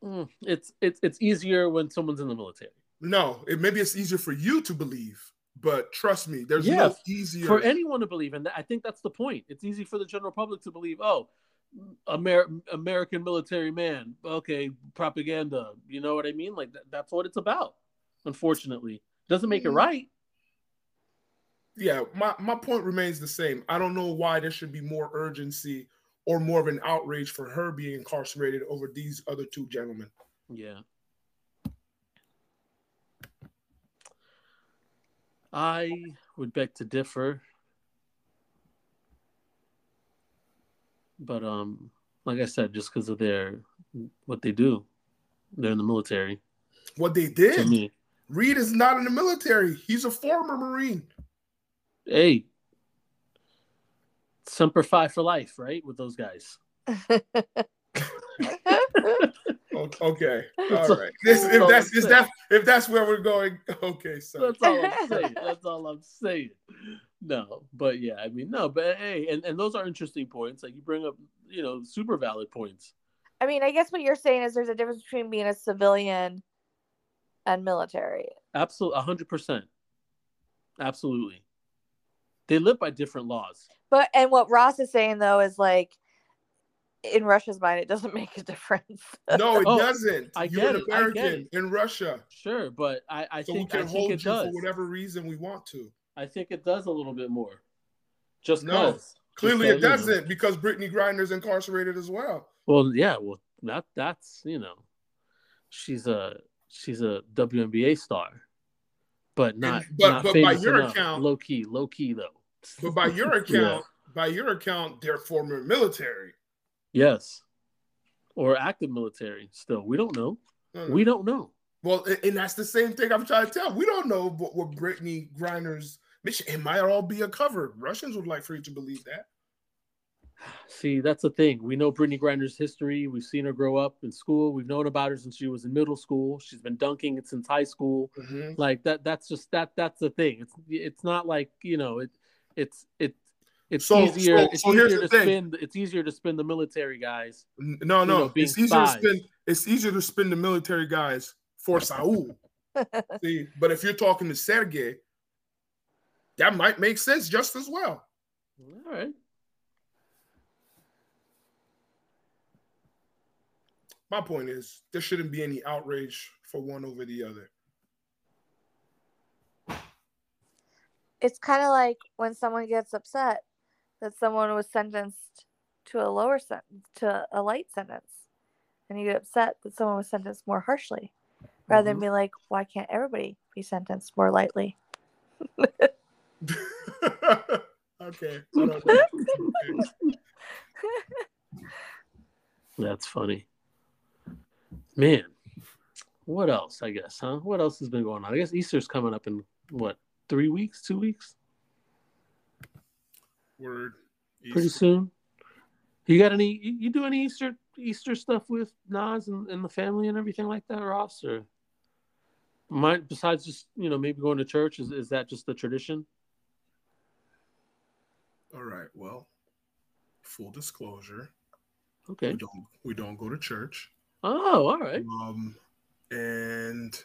C: Mm, it's it's it's easier when someone's in the military.
B: No, it maybe it's easier for you to believe, but trust me, there's
C: Yeah,
B: no easier.
C: for anyone to believe, and I think that's the point. It's easy for the general public to believe. Oh, Amer- American military man. Okay, propaganda. You know what I mean? Like that, that's what it's about. Unfortunately, doesn't make it
B: Mm.
C: right.
B: Yeah, my, my point remains the same. I don't know why there should be more urgency or more of an outrage for her being incarcerated over these other two gentlemen.
C: Yeah. I would beg to differ. But um like I said, just because of their what they do, they're in the military.
B: What they
C: To
B: did,
C: me,
B: Reed is not in the military. He's a former Marine.
C: Hey, semper fi for life, right? With those guys.
B: O- Okay,
C: That's
B: all
C: all-
B: right. This,
C: that's
B: if that's
C: I'm
B: if that if that's where we're going, okay, so
C: That's all I'm saying. That's all I'm saying. No, but yeah, I mean, no, but hey, and, and those are interesting points. Like you bring up, you know, super valid points.
D: I mean, I guess what you're saying is there's a difference between being a civilian and military.
C: Absolutely, a hundred percent. Absolutely, they live by different laws.
D: But and what Ross is saying though is like in Russia's mind it doesn't make a difference.
B: no, it
C: Oh,
B: doesn't.
C: I
B: You're
C: get
B: an
C: it, I get
B: American in Russia,
C: Sure, but I, I
B: so we
C: think I
B: can
C: think
B: hold
C: it
B: you
C: does.
B: for whatever reason we want to.
C: I think it does a little bit more. Just
B: No,
C: because.
B: Clearly,
C: Just
B: it
C: 'cause, you know.
B: doesn't because Brittney Griner's incarcerated as well.
C: Well, yeah, well that that's you know, she's a she's a WNBA star, but not
B: but-
C: not
B: but by
C: famous
B: your
C: enough.
B: account-
C: low key, low key though.
B: But by your
C: Yeah.
B: account, by your account, they're former military.
C: Yes, or active military. Still, we don't know.
B: No, no.
C: We don't know.
B: well, and that's the same thing I'm trying to tell. We don't know what, what Brittney Griner's mission. It might all be a cover. Russians would like for you to believe that.
C: See, that's the thing. We know Brittney Griner's history. We've seen her grow up in school. We've known about her since she was in middle school. She's been dunking it since high school.
B: Mhm.
C: Like that. That's just that. That's the thing. It's it's not like you know it. It's it. It's
B: So-
C: easier.
B: so-
C: it's
B: so here's
C: easier
B: the
C: to
B: thing.
C: spin. It's easier to spend the military guys.
B: No, no,
C: know,
B: it's easier
C: spies.
B: to spend. It's easier to spend the military guys for Saul. See, but if you're talking to Sergey, that might make sense just as well.
C: All right.
B: My point is, there shouldn't be any outrage for one over the other.
D: It's kind of like when someone gets upset that someone was sentenced to a lower sentence to a light sentence and you get upset that someone was sentenced more harshly, rather
B: Mhm.
D: than be like, why can't everybody be sentenced more lightly?
B: okay. I don't know.
C: That's funny. Man, what else? I guess, huh? What else has been going on? I guess Easter's coming up in what, three weeks, two weeks?
B: Word.
C: Pretty soon. You got any? You, do any Easter Easter stuff with Nas and, and the family and everything like that, or Ross? Or mine, besides just you know maybe going to church, is is that just the tradition?
B: All right. Well, full disclosure,
C: Okay.
B: we don't we don't go to church.
C: Oh, all right.
B: Um, and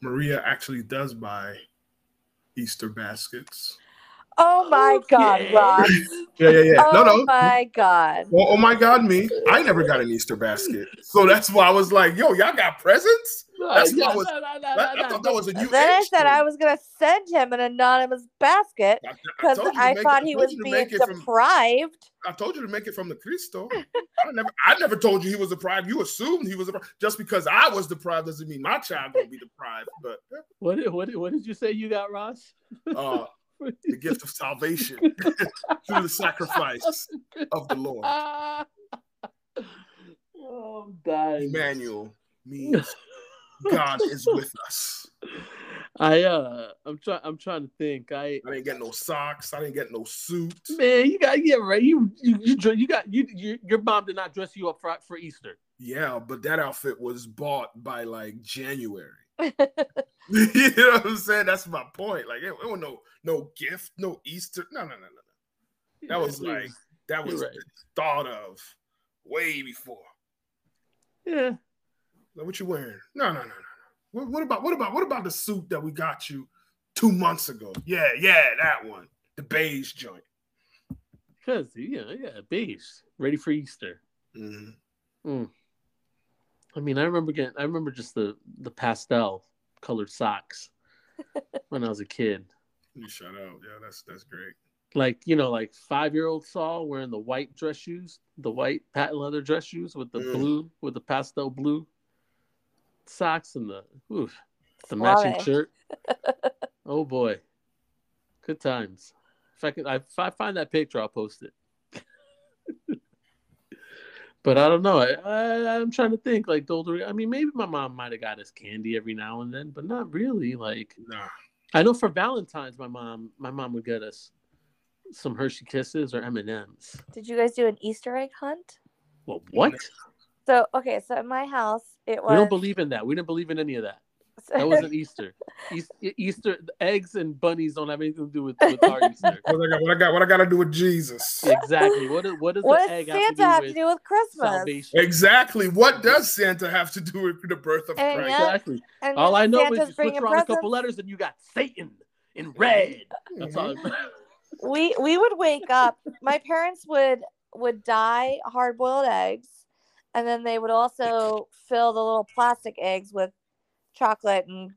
B: Maria actually does buy Easter baskets.
D: Oh my God,
C: Okay.
D: Ross.
B: Yeah, yeah, yeah.
D: Oh
B: no, no.
D: Oh my God.
B: Well, oh my God, me! I never got an Easter basket, so that's why I was like, "Yo, y'all got presents?" That's
C: Yeah,
B: what was-
C: no, no, no,
B: That-
C: no,
B: I thought that was a new.
D: Then I said
B: thing.
D: I was gonna send him an anonymous basket
B: I- I
D: because
B: told you to
D: I
B: make it-
D: thought
B: I
D: he was being
B: make it from-
D: deprived.
B: I told you to make it from the Cristo. I never, I never told you he was deprived. You assumed he was deprived. Just because I was deprived doesn't mean my child gonna be deprived. But
C: What, did- what, did- what did you say you got, Ross?
B: uh, the gift of salvation through the sacrifice of the Lord.
C: oh, I'm dying.
B: Emmanuel means God is with us.
C: I uh, I'm trying. I'm trying to think. I
B: I didn't get no socks. I didn't get no suit.
C: man, you got yeah right. You you you, you got you, you your mom did not dress you up for for Easter.
B: Yeah, but that outfit was bought by like January. you know what I'm saying? That's my point. Like, it, it was no no gift, no Easter. No, no, no, no, no. That was like that was
C: right.
B: thought of way before.
C: yeah.
B: Like, what you wearing? No, no, no, no, no. What, what about what about what about the suit that we got you two months ago? Yeah, yeah, that one, the beige joint.
C: Cause yeah, yeah, beige, ready for Easter.
B: Mhm.
C: Mm. I mean, I remember getting, I remember just the the pastel colored socks when I was a kid.
B: You shout out. Yeah, that's that's great.
C: Like you know, like five year old Saul wearing the white dress shoes, the white patent leather dress shoes with the
B: Mm.
C: blue, with the pastel blue socks and the oof, the matching
D: Suave.
C: shirt. oh boy, good times. If I could, I, if I find that picture, I'll post it. but I don't know. I, I I'm trying to think. Like the older, I mean, maybe my mom might have got us candy every now and then, but not really. Like
B: Nah.
C: I know for Valentine's, my mom, my mom would get us some Hershey Kisses or M and M's.
D: Did you guys do an Easter egg hunt?
C: Well, what?
D: So okay, so at my house it was
C: We don't believe in that. We didn't believe in any of that. That wasn't Easter. Eas- Easter eggs and bunnies don't have anything to do with, with our Easter.
B: What I got? What I got? What I got to do with Jesus?
C: Exactly. What is, what does
D: what
C: the
D: does
C: egg
D: Santa
C: have to do
D: have
C: with,
D: to do with Christmas?
C: salvation?
B: Exactly. What does Santa have to do with the birth of
D: And
B: Christ?
D: yet-
C: Exactly.
D: And
C: All I know
D: Santa's
C: is you switch
D: bringing
C: around a couple
D: presents.
C: letters and you got Satan in red. That's all. Mm-hmm.
D: we we would wake up my parents would would dye hard boiled eggs and then they would also fill the little plastic eggs with chocolate and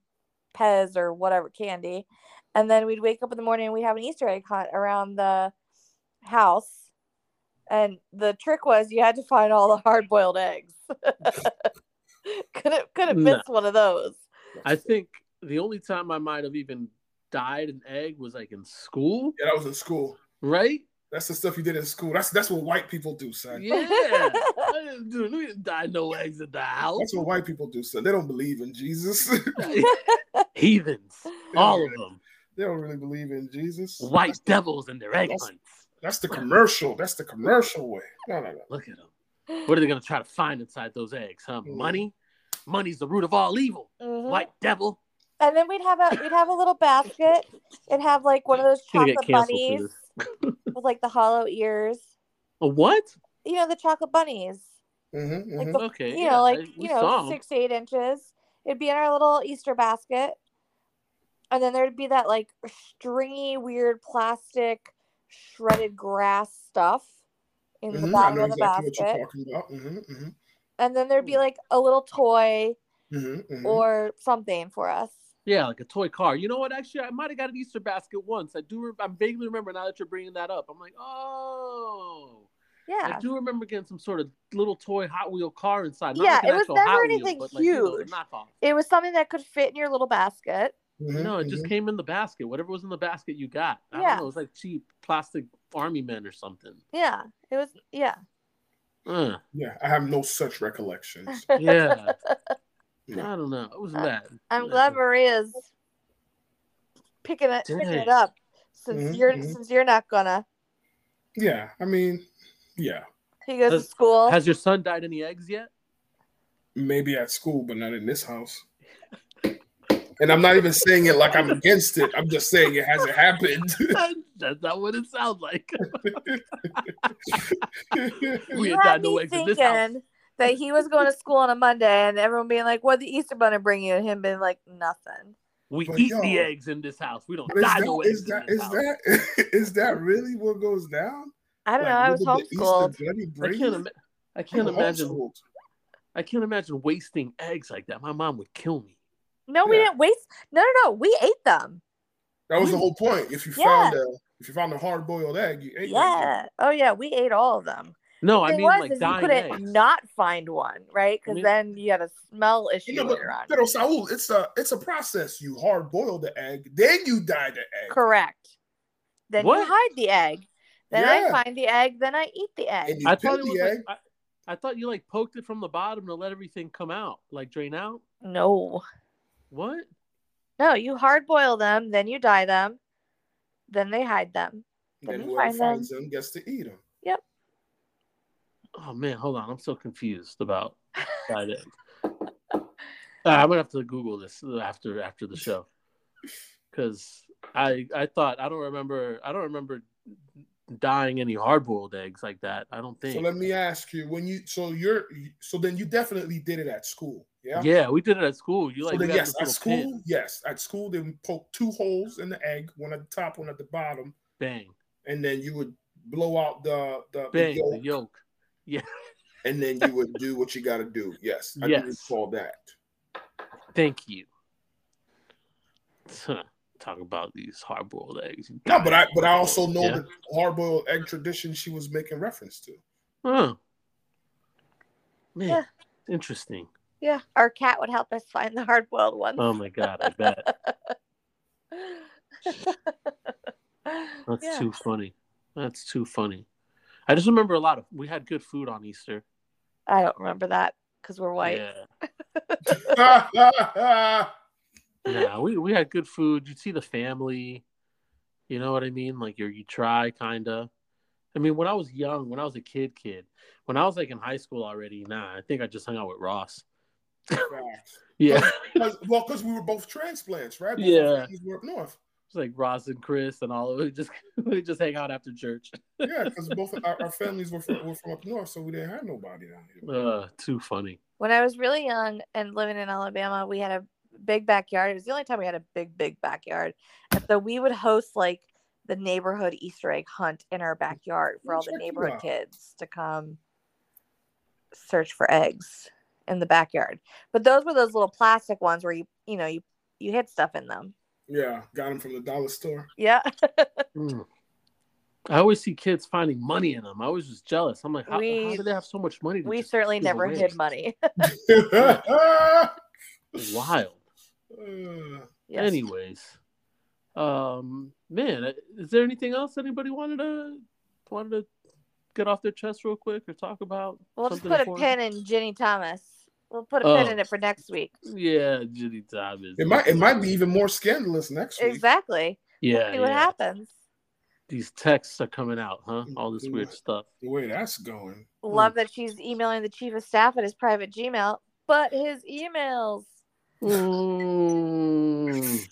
D: pez or whatever candy and then we'd wake up in the morning and we'd have an easter egg hunt around the house and the trick was you had to find all the hard boiled eggs couldn't couldn't
C: No.
D: miss one of those
C: I think the only time I might have even dyed an egg was like in school,
B: Yeah, that was in school.
C: right?
B: That's the stuff you did in school. That's that's what white people do, son.
C: Yeah. I we didn't dye no eggs in the house.
B: That's what white people do, son. They don't believe in Jesus.
C: Heathens, all of them,
B: they don't really believe in Jesus.
C: white devils and their egg
B: That's-
C: hunts.
B: That's the commercial. That's the commercial way. No, no, no.
C: Look at them. What are they gonna try to find inside those eggs? Huh?
B: Mm.
C: Money. Money's the root of all evil.
D: Mhm.
C: White devil.
D: And then we'd have a we'd have a little basket. It'd have like one of those chocolate
C: canceled for
D: bunnies with like the hollow ears.
C: A what?
D: You know the chocolate bunnies,
B: Mm-hmm,
D: like
B: mm-hmm.
D: the,
C: Okay.
D: you
C: yeah,
D: know, like
C: I- we
D: you
C: saw
D: six to eight inches. It'd be in our little Easter basket, and then there'd be that like stringy, weird plastic shredded grass stuff in the
B: I
D: bottom
B: know
D: of the
B: exactly what
D: basket,
B: you're talking about. Mm-hmm, mm-hmm,
D: and then there'd be like a little toy
B: mm-hmm, mm-hmm.
D: or something for us.
C: Yeah, like a toy car. You know what? Actually, I might have got an Easter basket once. I do. Re- I vaguely remember now that you're bringing that up. I'm like, oh,
D: Yeah.
C: I do remember getting some sort of little toy Hot Wheel car inside. Not
D: Yeah,
C: like
D: it was never
C: Hot Wheel,
D: anything
C: but like, you know, the
D: huge.
C: knockoff.
D: It was something that could fit in your little basket.
B: Mhm,
C: No, it just
B: mhm.
C: came in the basket. Whatever was in the basket, you got. I
D: Yeah.
C: don't know. It was like cheap plastic army men or something.
D: Yeah. It was yeah.
C: Uh,
B: Yeah, I have no such recollections.
C: yeah.
B: Yeah.
C: I don't know. It was
D: Uh,
C: bad.
D: I'm glad Maria's picking it picking it up since
B: Mhm,
D: you're
B: mhm.
D: since you're not gonna.
B: Yeah, I mean, yeah,
D: He goes
C: Has-
D: to school.
C: Has your son dyed any eggs yet?
B: maybe at school, but not in this house. And I'm not even saying it like I'm against it. I'm just saying it hasn't happened.
C: That's not what it sounds like. we ain't
D: had
C: got no
D: me
C: eggs in this house.
D: Thinking that he was going to school on a Monday and everyone being like, What the Easter bunny bring you? And him being like, Nothing.
C: We
B: But
C: eat
B: yo,
C: the eggs in this house. We don't
B: But is
C: die
B: that,
C: no
B: is
C: eggs
B: that
C: in this
B: is
C: house.
B: that is that really what goes down?
D: I don't
B: Like,
D: know. I was
B: what did
D: homeschooled.
C: I can't. Ima- I can't
B: I'm
C: imagine.
B: homeschooled.
C: I can't imagine wasting eggs like that. My mom would kill me.
D: No, we didn't waste. No, no, no. We ate them.
B: That was the whole point. If you
D: Yeah.
B: found a if you found a hard boiled egg, you ate that
D: Yeah. Oh, yeah. We ate all of them.
C: No, I mean
D: was,
C: like
D: is you couldn't
C: eggs.
D: not find one, right? Because
C: mean-
D: then you had a smell issue
B: You know, but,
D: later on.
B: pero Saul, it's a it's a process. You hard boil the egg, then you dye the egg.
D: Correct. Then
C: What?
D: you hide the egg. Then
B: Yeah.
D: I find the egg. Then I eat the egg.
B: And you
C: I thought it
B: the
C: was
B: egg.
C: like, I, I thought you like poked it from the bottom to let everything come out, like drain out.
D: No.
C: What?
D: No, you hard boil them, then you dye them, then they hide them.
B: then
D: you
B: whoever
D: find them.
B: finds them gets to eat them.
C: Oh man, hold on. I'm so confused about egg. Uh, I'm gonna have to Google this after after the show because I I thought I don't remember I don't remember dyeing any hard boiled eggs like that. I don't think.
B: So let me ask you: when you so you're so then you definitely did it at school, yeah?
C: yeah. we did it at school. You like
B: then yes, at school,
C: pin.
B: yes, at school they would poke two holes in the egg, one at the top, one at the bottom,
C: bang
B: and then you would blow out the the, the yolk,
C: the yolk.
B: And then you would do what you got to do. Yes, I do
C: Yes.
B: recall that.
C: Thank you. Talk about these hard boiled eggs. you
B: No, but I but I also know
C: Yeah.
B: the hard boiled egg tradition she was making reference to.
C: Huh. Man,
D: Yeah.
C: interesting.
D: Yeah, our cat would help us find the hard boiled ones.
C: Oh my god, I bet. That's
D: Yeah.
C: too funny. That's too funny. I just remember a lot of we had good food on Easter.
D: I don't remember that because we're white.
C: Yeah. Yeah, we, we had good food. You'd see the family. You know what I mean? Like you you try kinda. I mean, when I was young, when I was a kid, kid, when I was like in high school already, nah, I think I just hung out with Ross.
B: Facts.
C: Yeah.
B: Cause, well, because we were both transplants, right? Both
C: Yeah.
B: families were up north.
C: It's like Ross and Chris and all of it. Just we just hang out after church.
B: Yeah, because both our, our families were from, were from up north, so we didn't have nobody down here.
C: Uh, too funny.
D: When I was really young and living in Alabama, we had a big backyard. It was the only time we had a big, big backyard. And so we would host like the neighborhood Easter egg hunt in our backyard for all the neighborhood kids to come search for eggs in the backyard. But those were those little plastic ones where you, you know, you you hid stuff in them.
B: Yeah, got them from the dollar store.
D: Yeah.
C: Mm. I always see kids finding money in them. I was just jealous. I'm like, how, how do they have so much money? To
D: we certainly never
C: away?
D: hid money.
C: Wild.
B: Uh,
D: Yes.
C: Anyways, um, man, is there anything else anybody wanted to wanted to get off their chest real quick or talk about?
D: We'll just
C: something
D: put a pin in Ginni Thomas. We'll put a pin
C: Oh.
D: in it for next week.
C: Yeah, Judy Thomas.
B: it might it might be even more scandalous next week.
D: Exactly.
C: Yeah,
D: See what
C: yeah.
D: happens.
C: These texts are coming out, huh? All this weird stuff.
B: The way that's going.
D: Love that she's emailing the chief of staff at his private Gmail, but his emails.
C: Mm.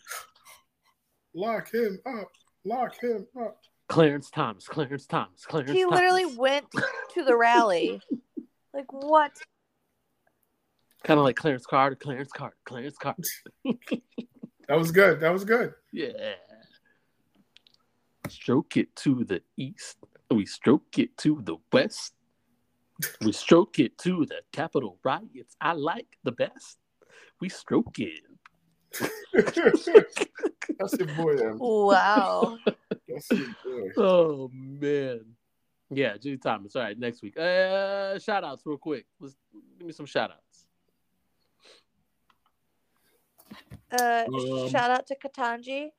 B: Lock him up. Lock him up.
C: Clarence Thomas. Clarence Thomas. Clarence.
D: He literally went to the rally. like what?
C: Kind of like Clarence Carter. Clarence Carter. Clarence Carter.
B: That was good. That was good.
C: Yeah. Stroke it to the east. We stroke it to the west. We stroke it to the Capitol riots. I like the best. We stroke it.
B: That's your boy, then.
D: Wow.
B: That's your boy.
C: Oh man. Yeah, Judy Thomas. All right, next week. Uh, shout outs real quick. Let's give me some shout outs.
D: Uh,
B: Um,
D: shout out to Ketanji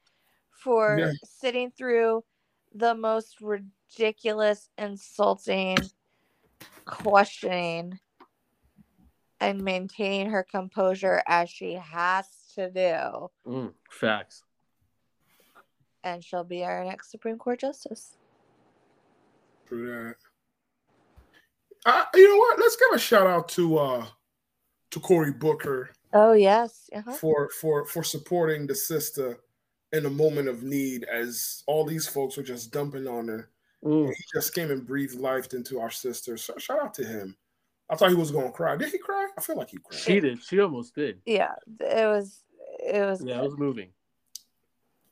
D: for
B: Yeah.
D: sitting through the most ridiculous, insulting questioning and maintaining her composure as she has to do.
C: Mm, facts.
D: And she'll be our next Supreme Court Justice.
B: True that. Uh, you know what? Let's give a shout out to uh to Cory Booker
D: Oh, yes. Uh-huh.
B: for for for supporting the sister in a moment of need as all these folks were just dumping on her.
C: Mm.
B: He just came and breathed life into our sister. So shout out to him. I thought he was gonna cry. Did he cry? I feel like he cried.
C: She did. She almost did.
D: Yeah, it was, it was,
C: Yeah, it was moving.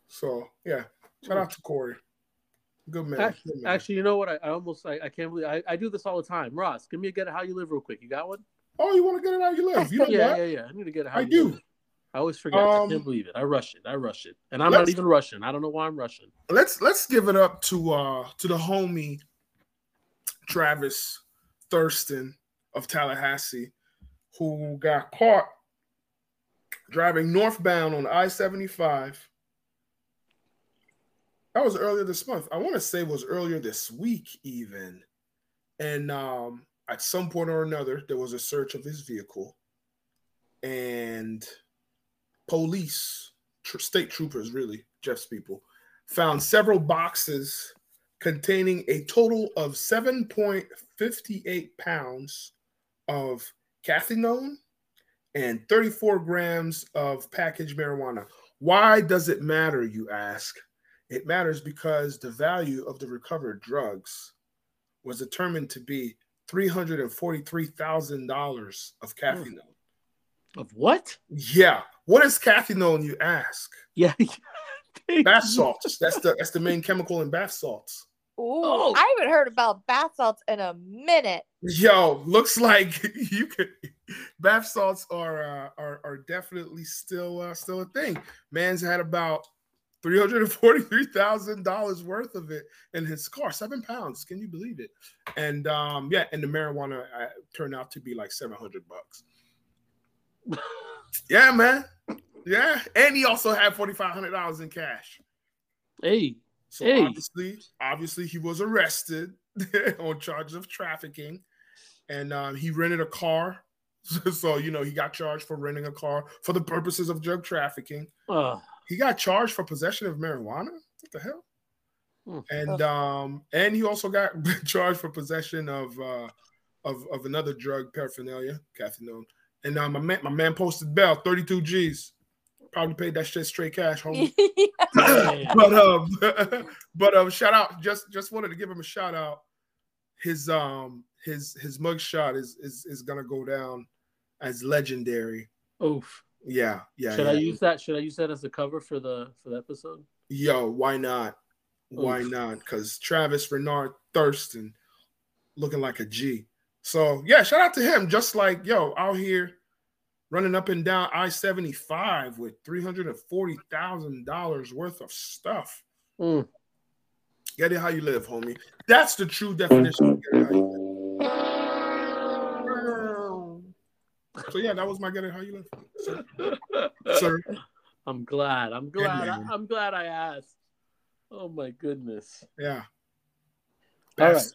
B: So yeah, shout out to Cory. Good man.
C: Actually,
B: Good man.
C: actually, you know what? I, I almost I, I can't believe I, I do this all the time. Ross, give me a get how you live real quick. You got one?
B: Oh, you want to get it how you live? You know
C: yeah,
B: what?
C: yeah, yeah. I need to get it how
B: I do.
C: live. I always forget. I
B: Um,
C: can't believe it. I rush it. I rush it. And I'm not even rushing. I don't know why I'm rushing.
B: let's let's give it up to uh to the homie Travis Thurston of Tallahassee, who got caught driving northbound on I-75. That was earlier this month. I want to say it was earlier this week, even. And um, at some point or another, there was a search of his vehicle, and police, tr- state troopers, really, Jeff's people, found several boxes containing a total of 7.58 pounds of cathinone and 34 grams of packaged marijuana. Why does it matter, you ask? It matters because the value of the recovered drugs was determined to be $343,000 of cathinone.
C: Of what?
B: Yeah. What is cathinone, you ask?
C: Yeah.
B: Bath salts. That's the that's the main chemical in bath salts.
D: Ooh,
C: Oh.
D: I haven't heard about bath salts in a minute.
B: Yo, looks like you could bath salts are uh, are are definitely still uh, still a thing. Man's had about three hundred and forty three thousand dollars worth of it in his car, seven pounds. Can you believe it? And um, yeah, and the marijuana uh, turned out to be like seven hundred bucks. Yeah, man. Yeah, and he also had forty five hundred dollars in cash.
C: hey.
B: So
C: Hey.
B: obviously, obviously, he was arrested on charges of trafficking, and um, he rented a car. So you know he got charged for renting a car for the purposes of drug trafficking.
C: Uh,
B: He got charged for possession of marijuana. What the hell?
C: Hmm.
B: And um, and he also got charged for possession of uh, of of another drug paraphernalia, cathinone. And um, my man, my man posted bail, thirty two G's. Probably paid that shit straight cash, homie. but um but um shout out just just wanted to give him a shout out his um his his mug shot is is is gonna go down as legendary
C: Oof.
B: Yeah yeah,
C: Should
B: yeah.
C: I use that? Should I use that as the cover for the for the episode?
B: yo why not why
C: Oof.
B: not because travis renard thurston looking like a g so yeah shout out to him just like yo out here running up and down i-75 with $340000 worth of stuff
C: Mm.
B: Get it how you live, homie. That's the true definition of get it how you live. So yeah, that was my get it how you live. Sir. Sir.
C: I'm glad. I'm glad.
B: man.
C: I, am glad I asked. Oh my goodness.
B: Yeah.
C: All right.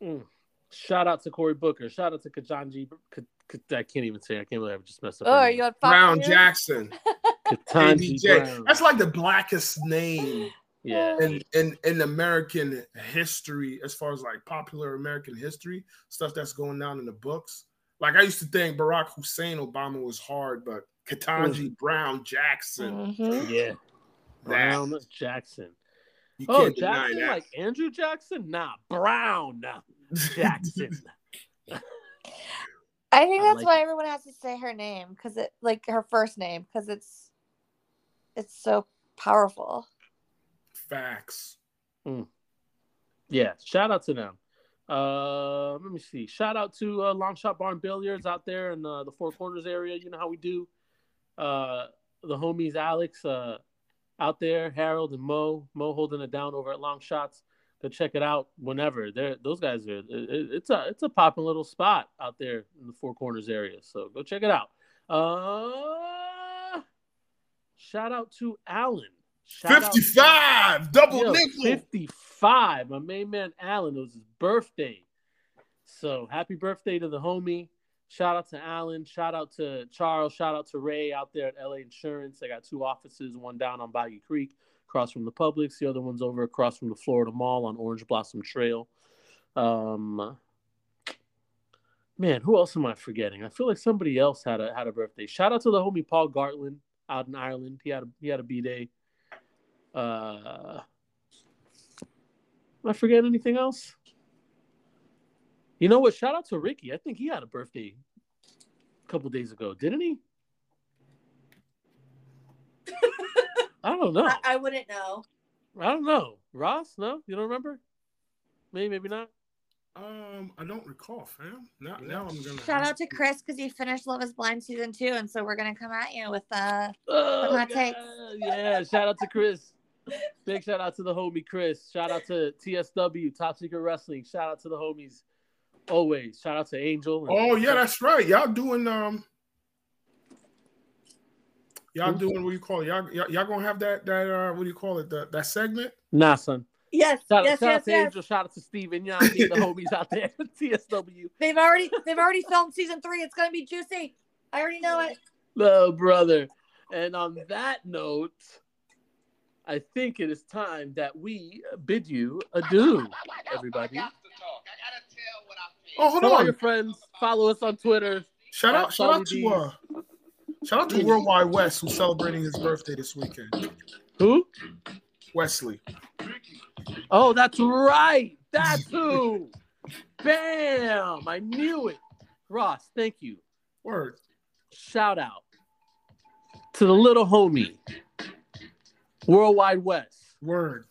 C: Mm. Shout out to Cory Booker. Shout out to Kajanji. K- K- I can't even say. I can't believe I just messed up.
D: Oh,
C: her
D: are you on Fox
B: Brown
D: News?
B: Jackson. Ketanji
C: Brown.
B: That's like the blackest name
C: yeah.
B: in, in in American history, as far as like popular American history, stuff that's going down in the books. Like I used to think Barack Hussein Obama was hard, but Ketanji Brown Jackson.
D: Mhm.
C: Yeah.
B: That,
C: Brown Jackson.
B: you
C: Oh,
B: can't deny
C: Jackson,
B: that.
C: like Andrew Jackson? Nah, Brown Jackson.
D: I think
C: I
D: that's
C: like
D: why
C: it.
D: everyone has to say her name because it, like her first name, because it's, it's so powerful.
B: Facts.
C: yeah. Shout out to them. Uh, let me see. Shout out to uh, Barn Billiards out there in uh, the Four Corners area. You know how we do. Uh, the homies Alex uh, out there, Harold and Mo. Mo holding it down over at Long Shots. Go check it out whenever. They're those guys are. It, it's a it's a popping little spot out there in the Four Corners area. So go check it out. Uh, shout out to Alan. Shout out
B: 55, double
C: Yo,
B: nickel.
C: 55. My main man Alan. It was his birthday. So happy birthday to the homie. Shout out to Alan. Shout out to Charles. Shout out to Ray out there at LA Insurance. They got two offices, one down on Bayou Creek, across from the Publix. The other one's over across from the Florida Mall on Orange Blossom Trail. Um, man, who else am I forgetting? I feel like somebody else had a had a birthday. Shout out to the homie Paul Gartland out in Ireland. He had a he had a B day. Uh, I forget anything else? You know what? Shout out to Ricky. I think he had a birthday a couple days ago, didn't he? I don't know.
D: I, I wouldn't know.
C: I don't know. Ross? No, you don't remember? Maybe, maybe not.
B: Um, I don't recall, fam. Now, now I'm gonna
D: Shout out to
B: you.
D: Chris because he finished Love Is Blind season two, and so we're gonna come at you with uh
C: Oh,
D: hot takes.
C: Yeah, shout out to Chris. Big shout out to the homie Chris. Shout out to TSW, Top Secret Wrestling. Shout out to the homies. Always. Shout out to Angel. and-
B: Oh yeah, that's right. Y'all doing um, y'all doing what do you call it? Y'all, y'all, y'all gonna have that that uh, what do you call it? That that segment?
C: Nah, son.
D: yes,
C: Shout,
D: yes,
C: shout
D: yes,
C: out to
D: yes.
C: Angel. Shout out to Steven Young, the homies out there at TSW.
D: They've already they've already filmed season three. It's gonna be juicy. I already know it.
C: No, brother. And on that note, I think it is time that we bid you adieu, everybody.
A: I got to talk. I gotta tell what I feel.
B: Oh, hold
C: Tell all
B: on.
C: your friends. Follow us on Twitter.
B: Shout out,
C: That's
B: shout out to uh, shout out to Worldwide West who's celebrating his birthday this weekend.
C: Who?
B: Wesley.
C: Oh, that's right. That's who. Bam! I knew it. Ross, thank you.
B: Word.
C: Shout out to the little homie, Worldwide West.
B: Word.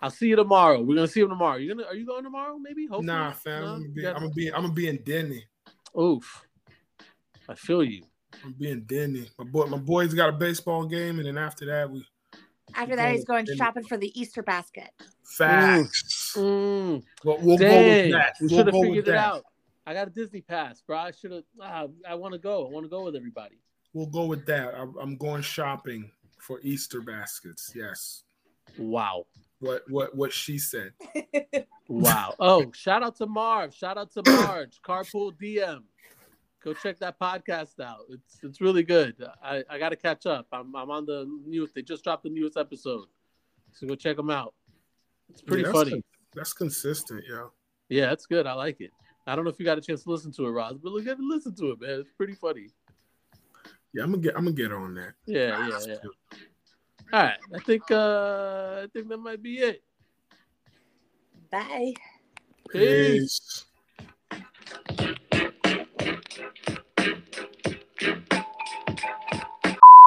C: I'll see you tomorrow. We're gonna see him tomorrow. You gonna? Are you going tomorrow? Maybe. Hopefully.
B: Nah, fam.
C: No?
B: I'm, gonna be,
C: got-
B: I'm gonna be I'm gonna be in Denny.
C: Oof. I feel you.
B: I'm being Denny. My boy, my boy's got a baseball game, and then after that, we
D: After that, he's going
B: Then-
D: shopping for the Easter basket.
B: facts.
C: Mm,
B: We'll, we'll go with that.
C: We
B: We'll
C: should have figured it
B: that.
C: out. I got a Disney pass, bro. I should have. Ah, I want to go. I want to go with everybody.
B: We'll go with that. I'm, I'm going shopping for Easter baskets. Yes.
C: Wow.
B: What what what she said.
C: Wow. Oh, shout out to Marv. Shout out to Marge. Carpool DM. Go check that podcast out. It's it's really good. I, I got to catch up. I'm I'm on the newest. They just dropped the newest episode, so go check them out. It's pretty
B: Yeah, that's
C: funny.
B: con- that's consistent, yo.
C: Yeah, it's good. I like it. I don't know if you got a chance to listen to it, Ross, but look at listen to it, man. It's pretty funny.
B: Yeah, I'm gonna get I'm gonna get on that.
C: Yeah, yeah, yeah. All right. I think uh I think that might be it.
D: Bye.
C: Peace.
B: Peace.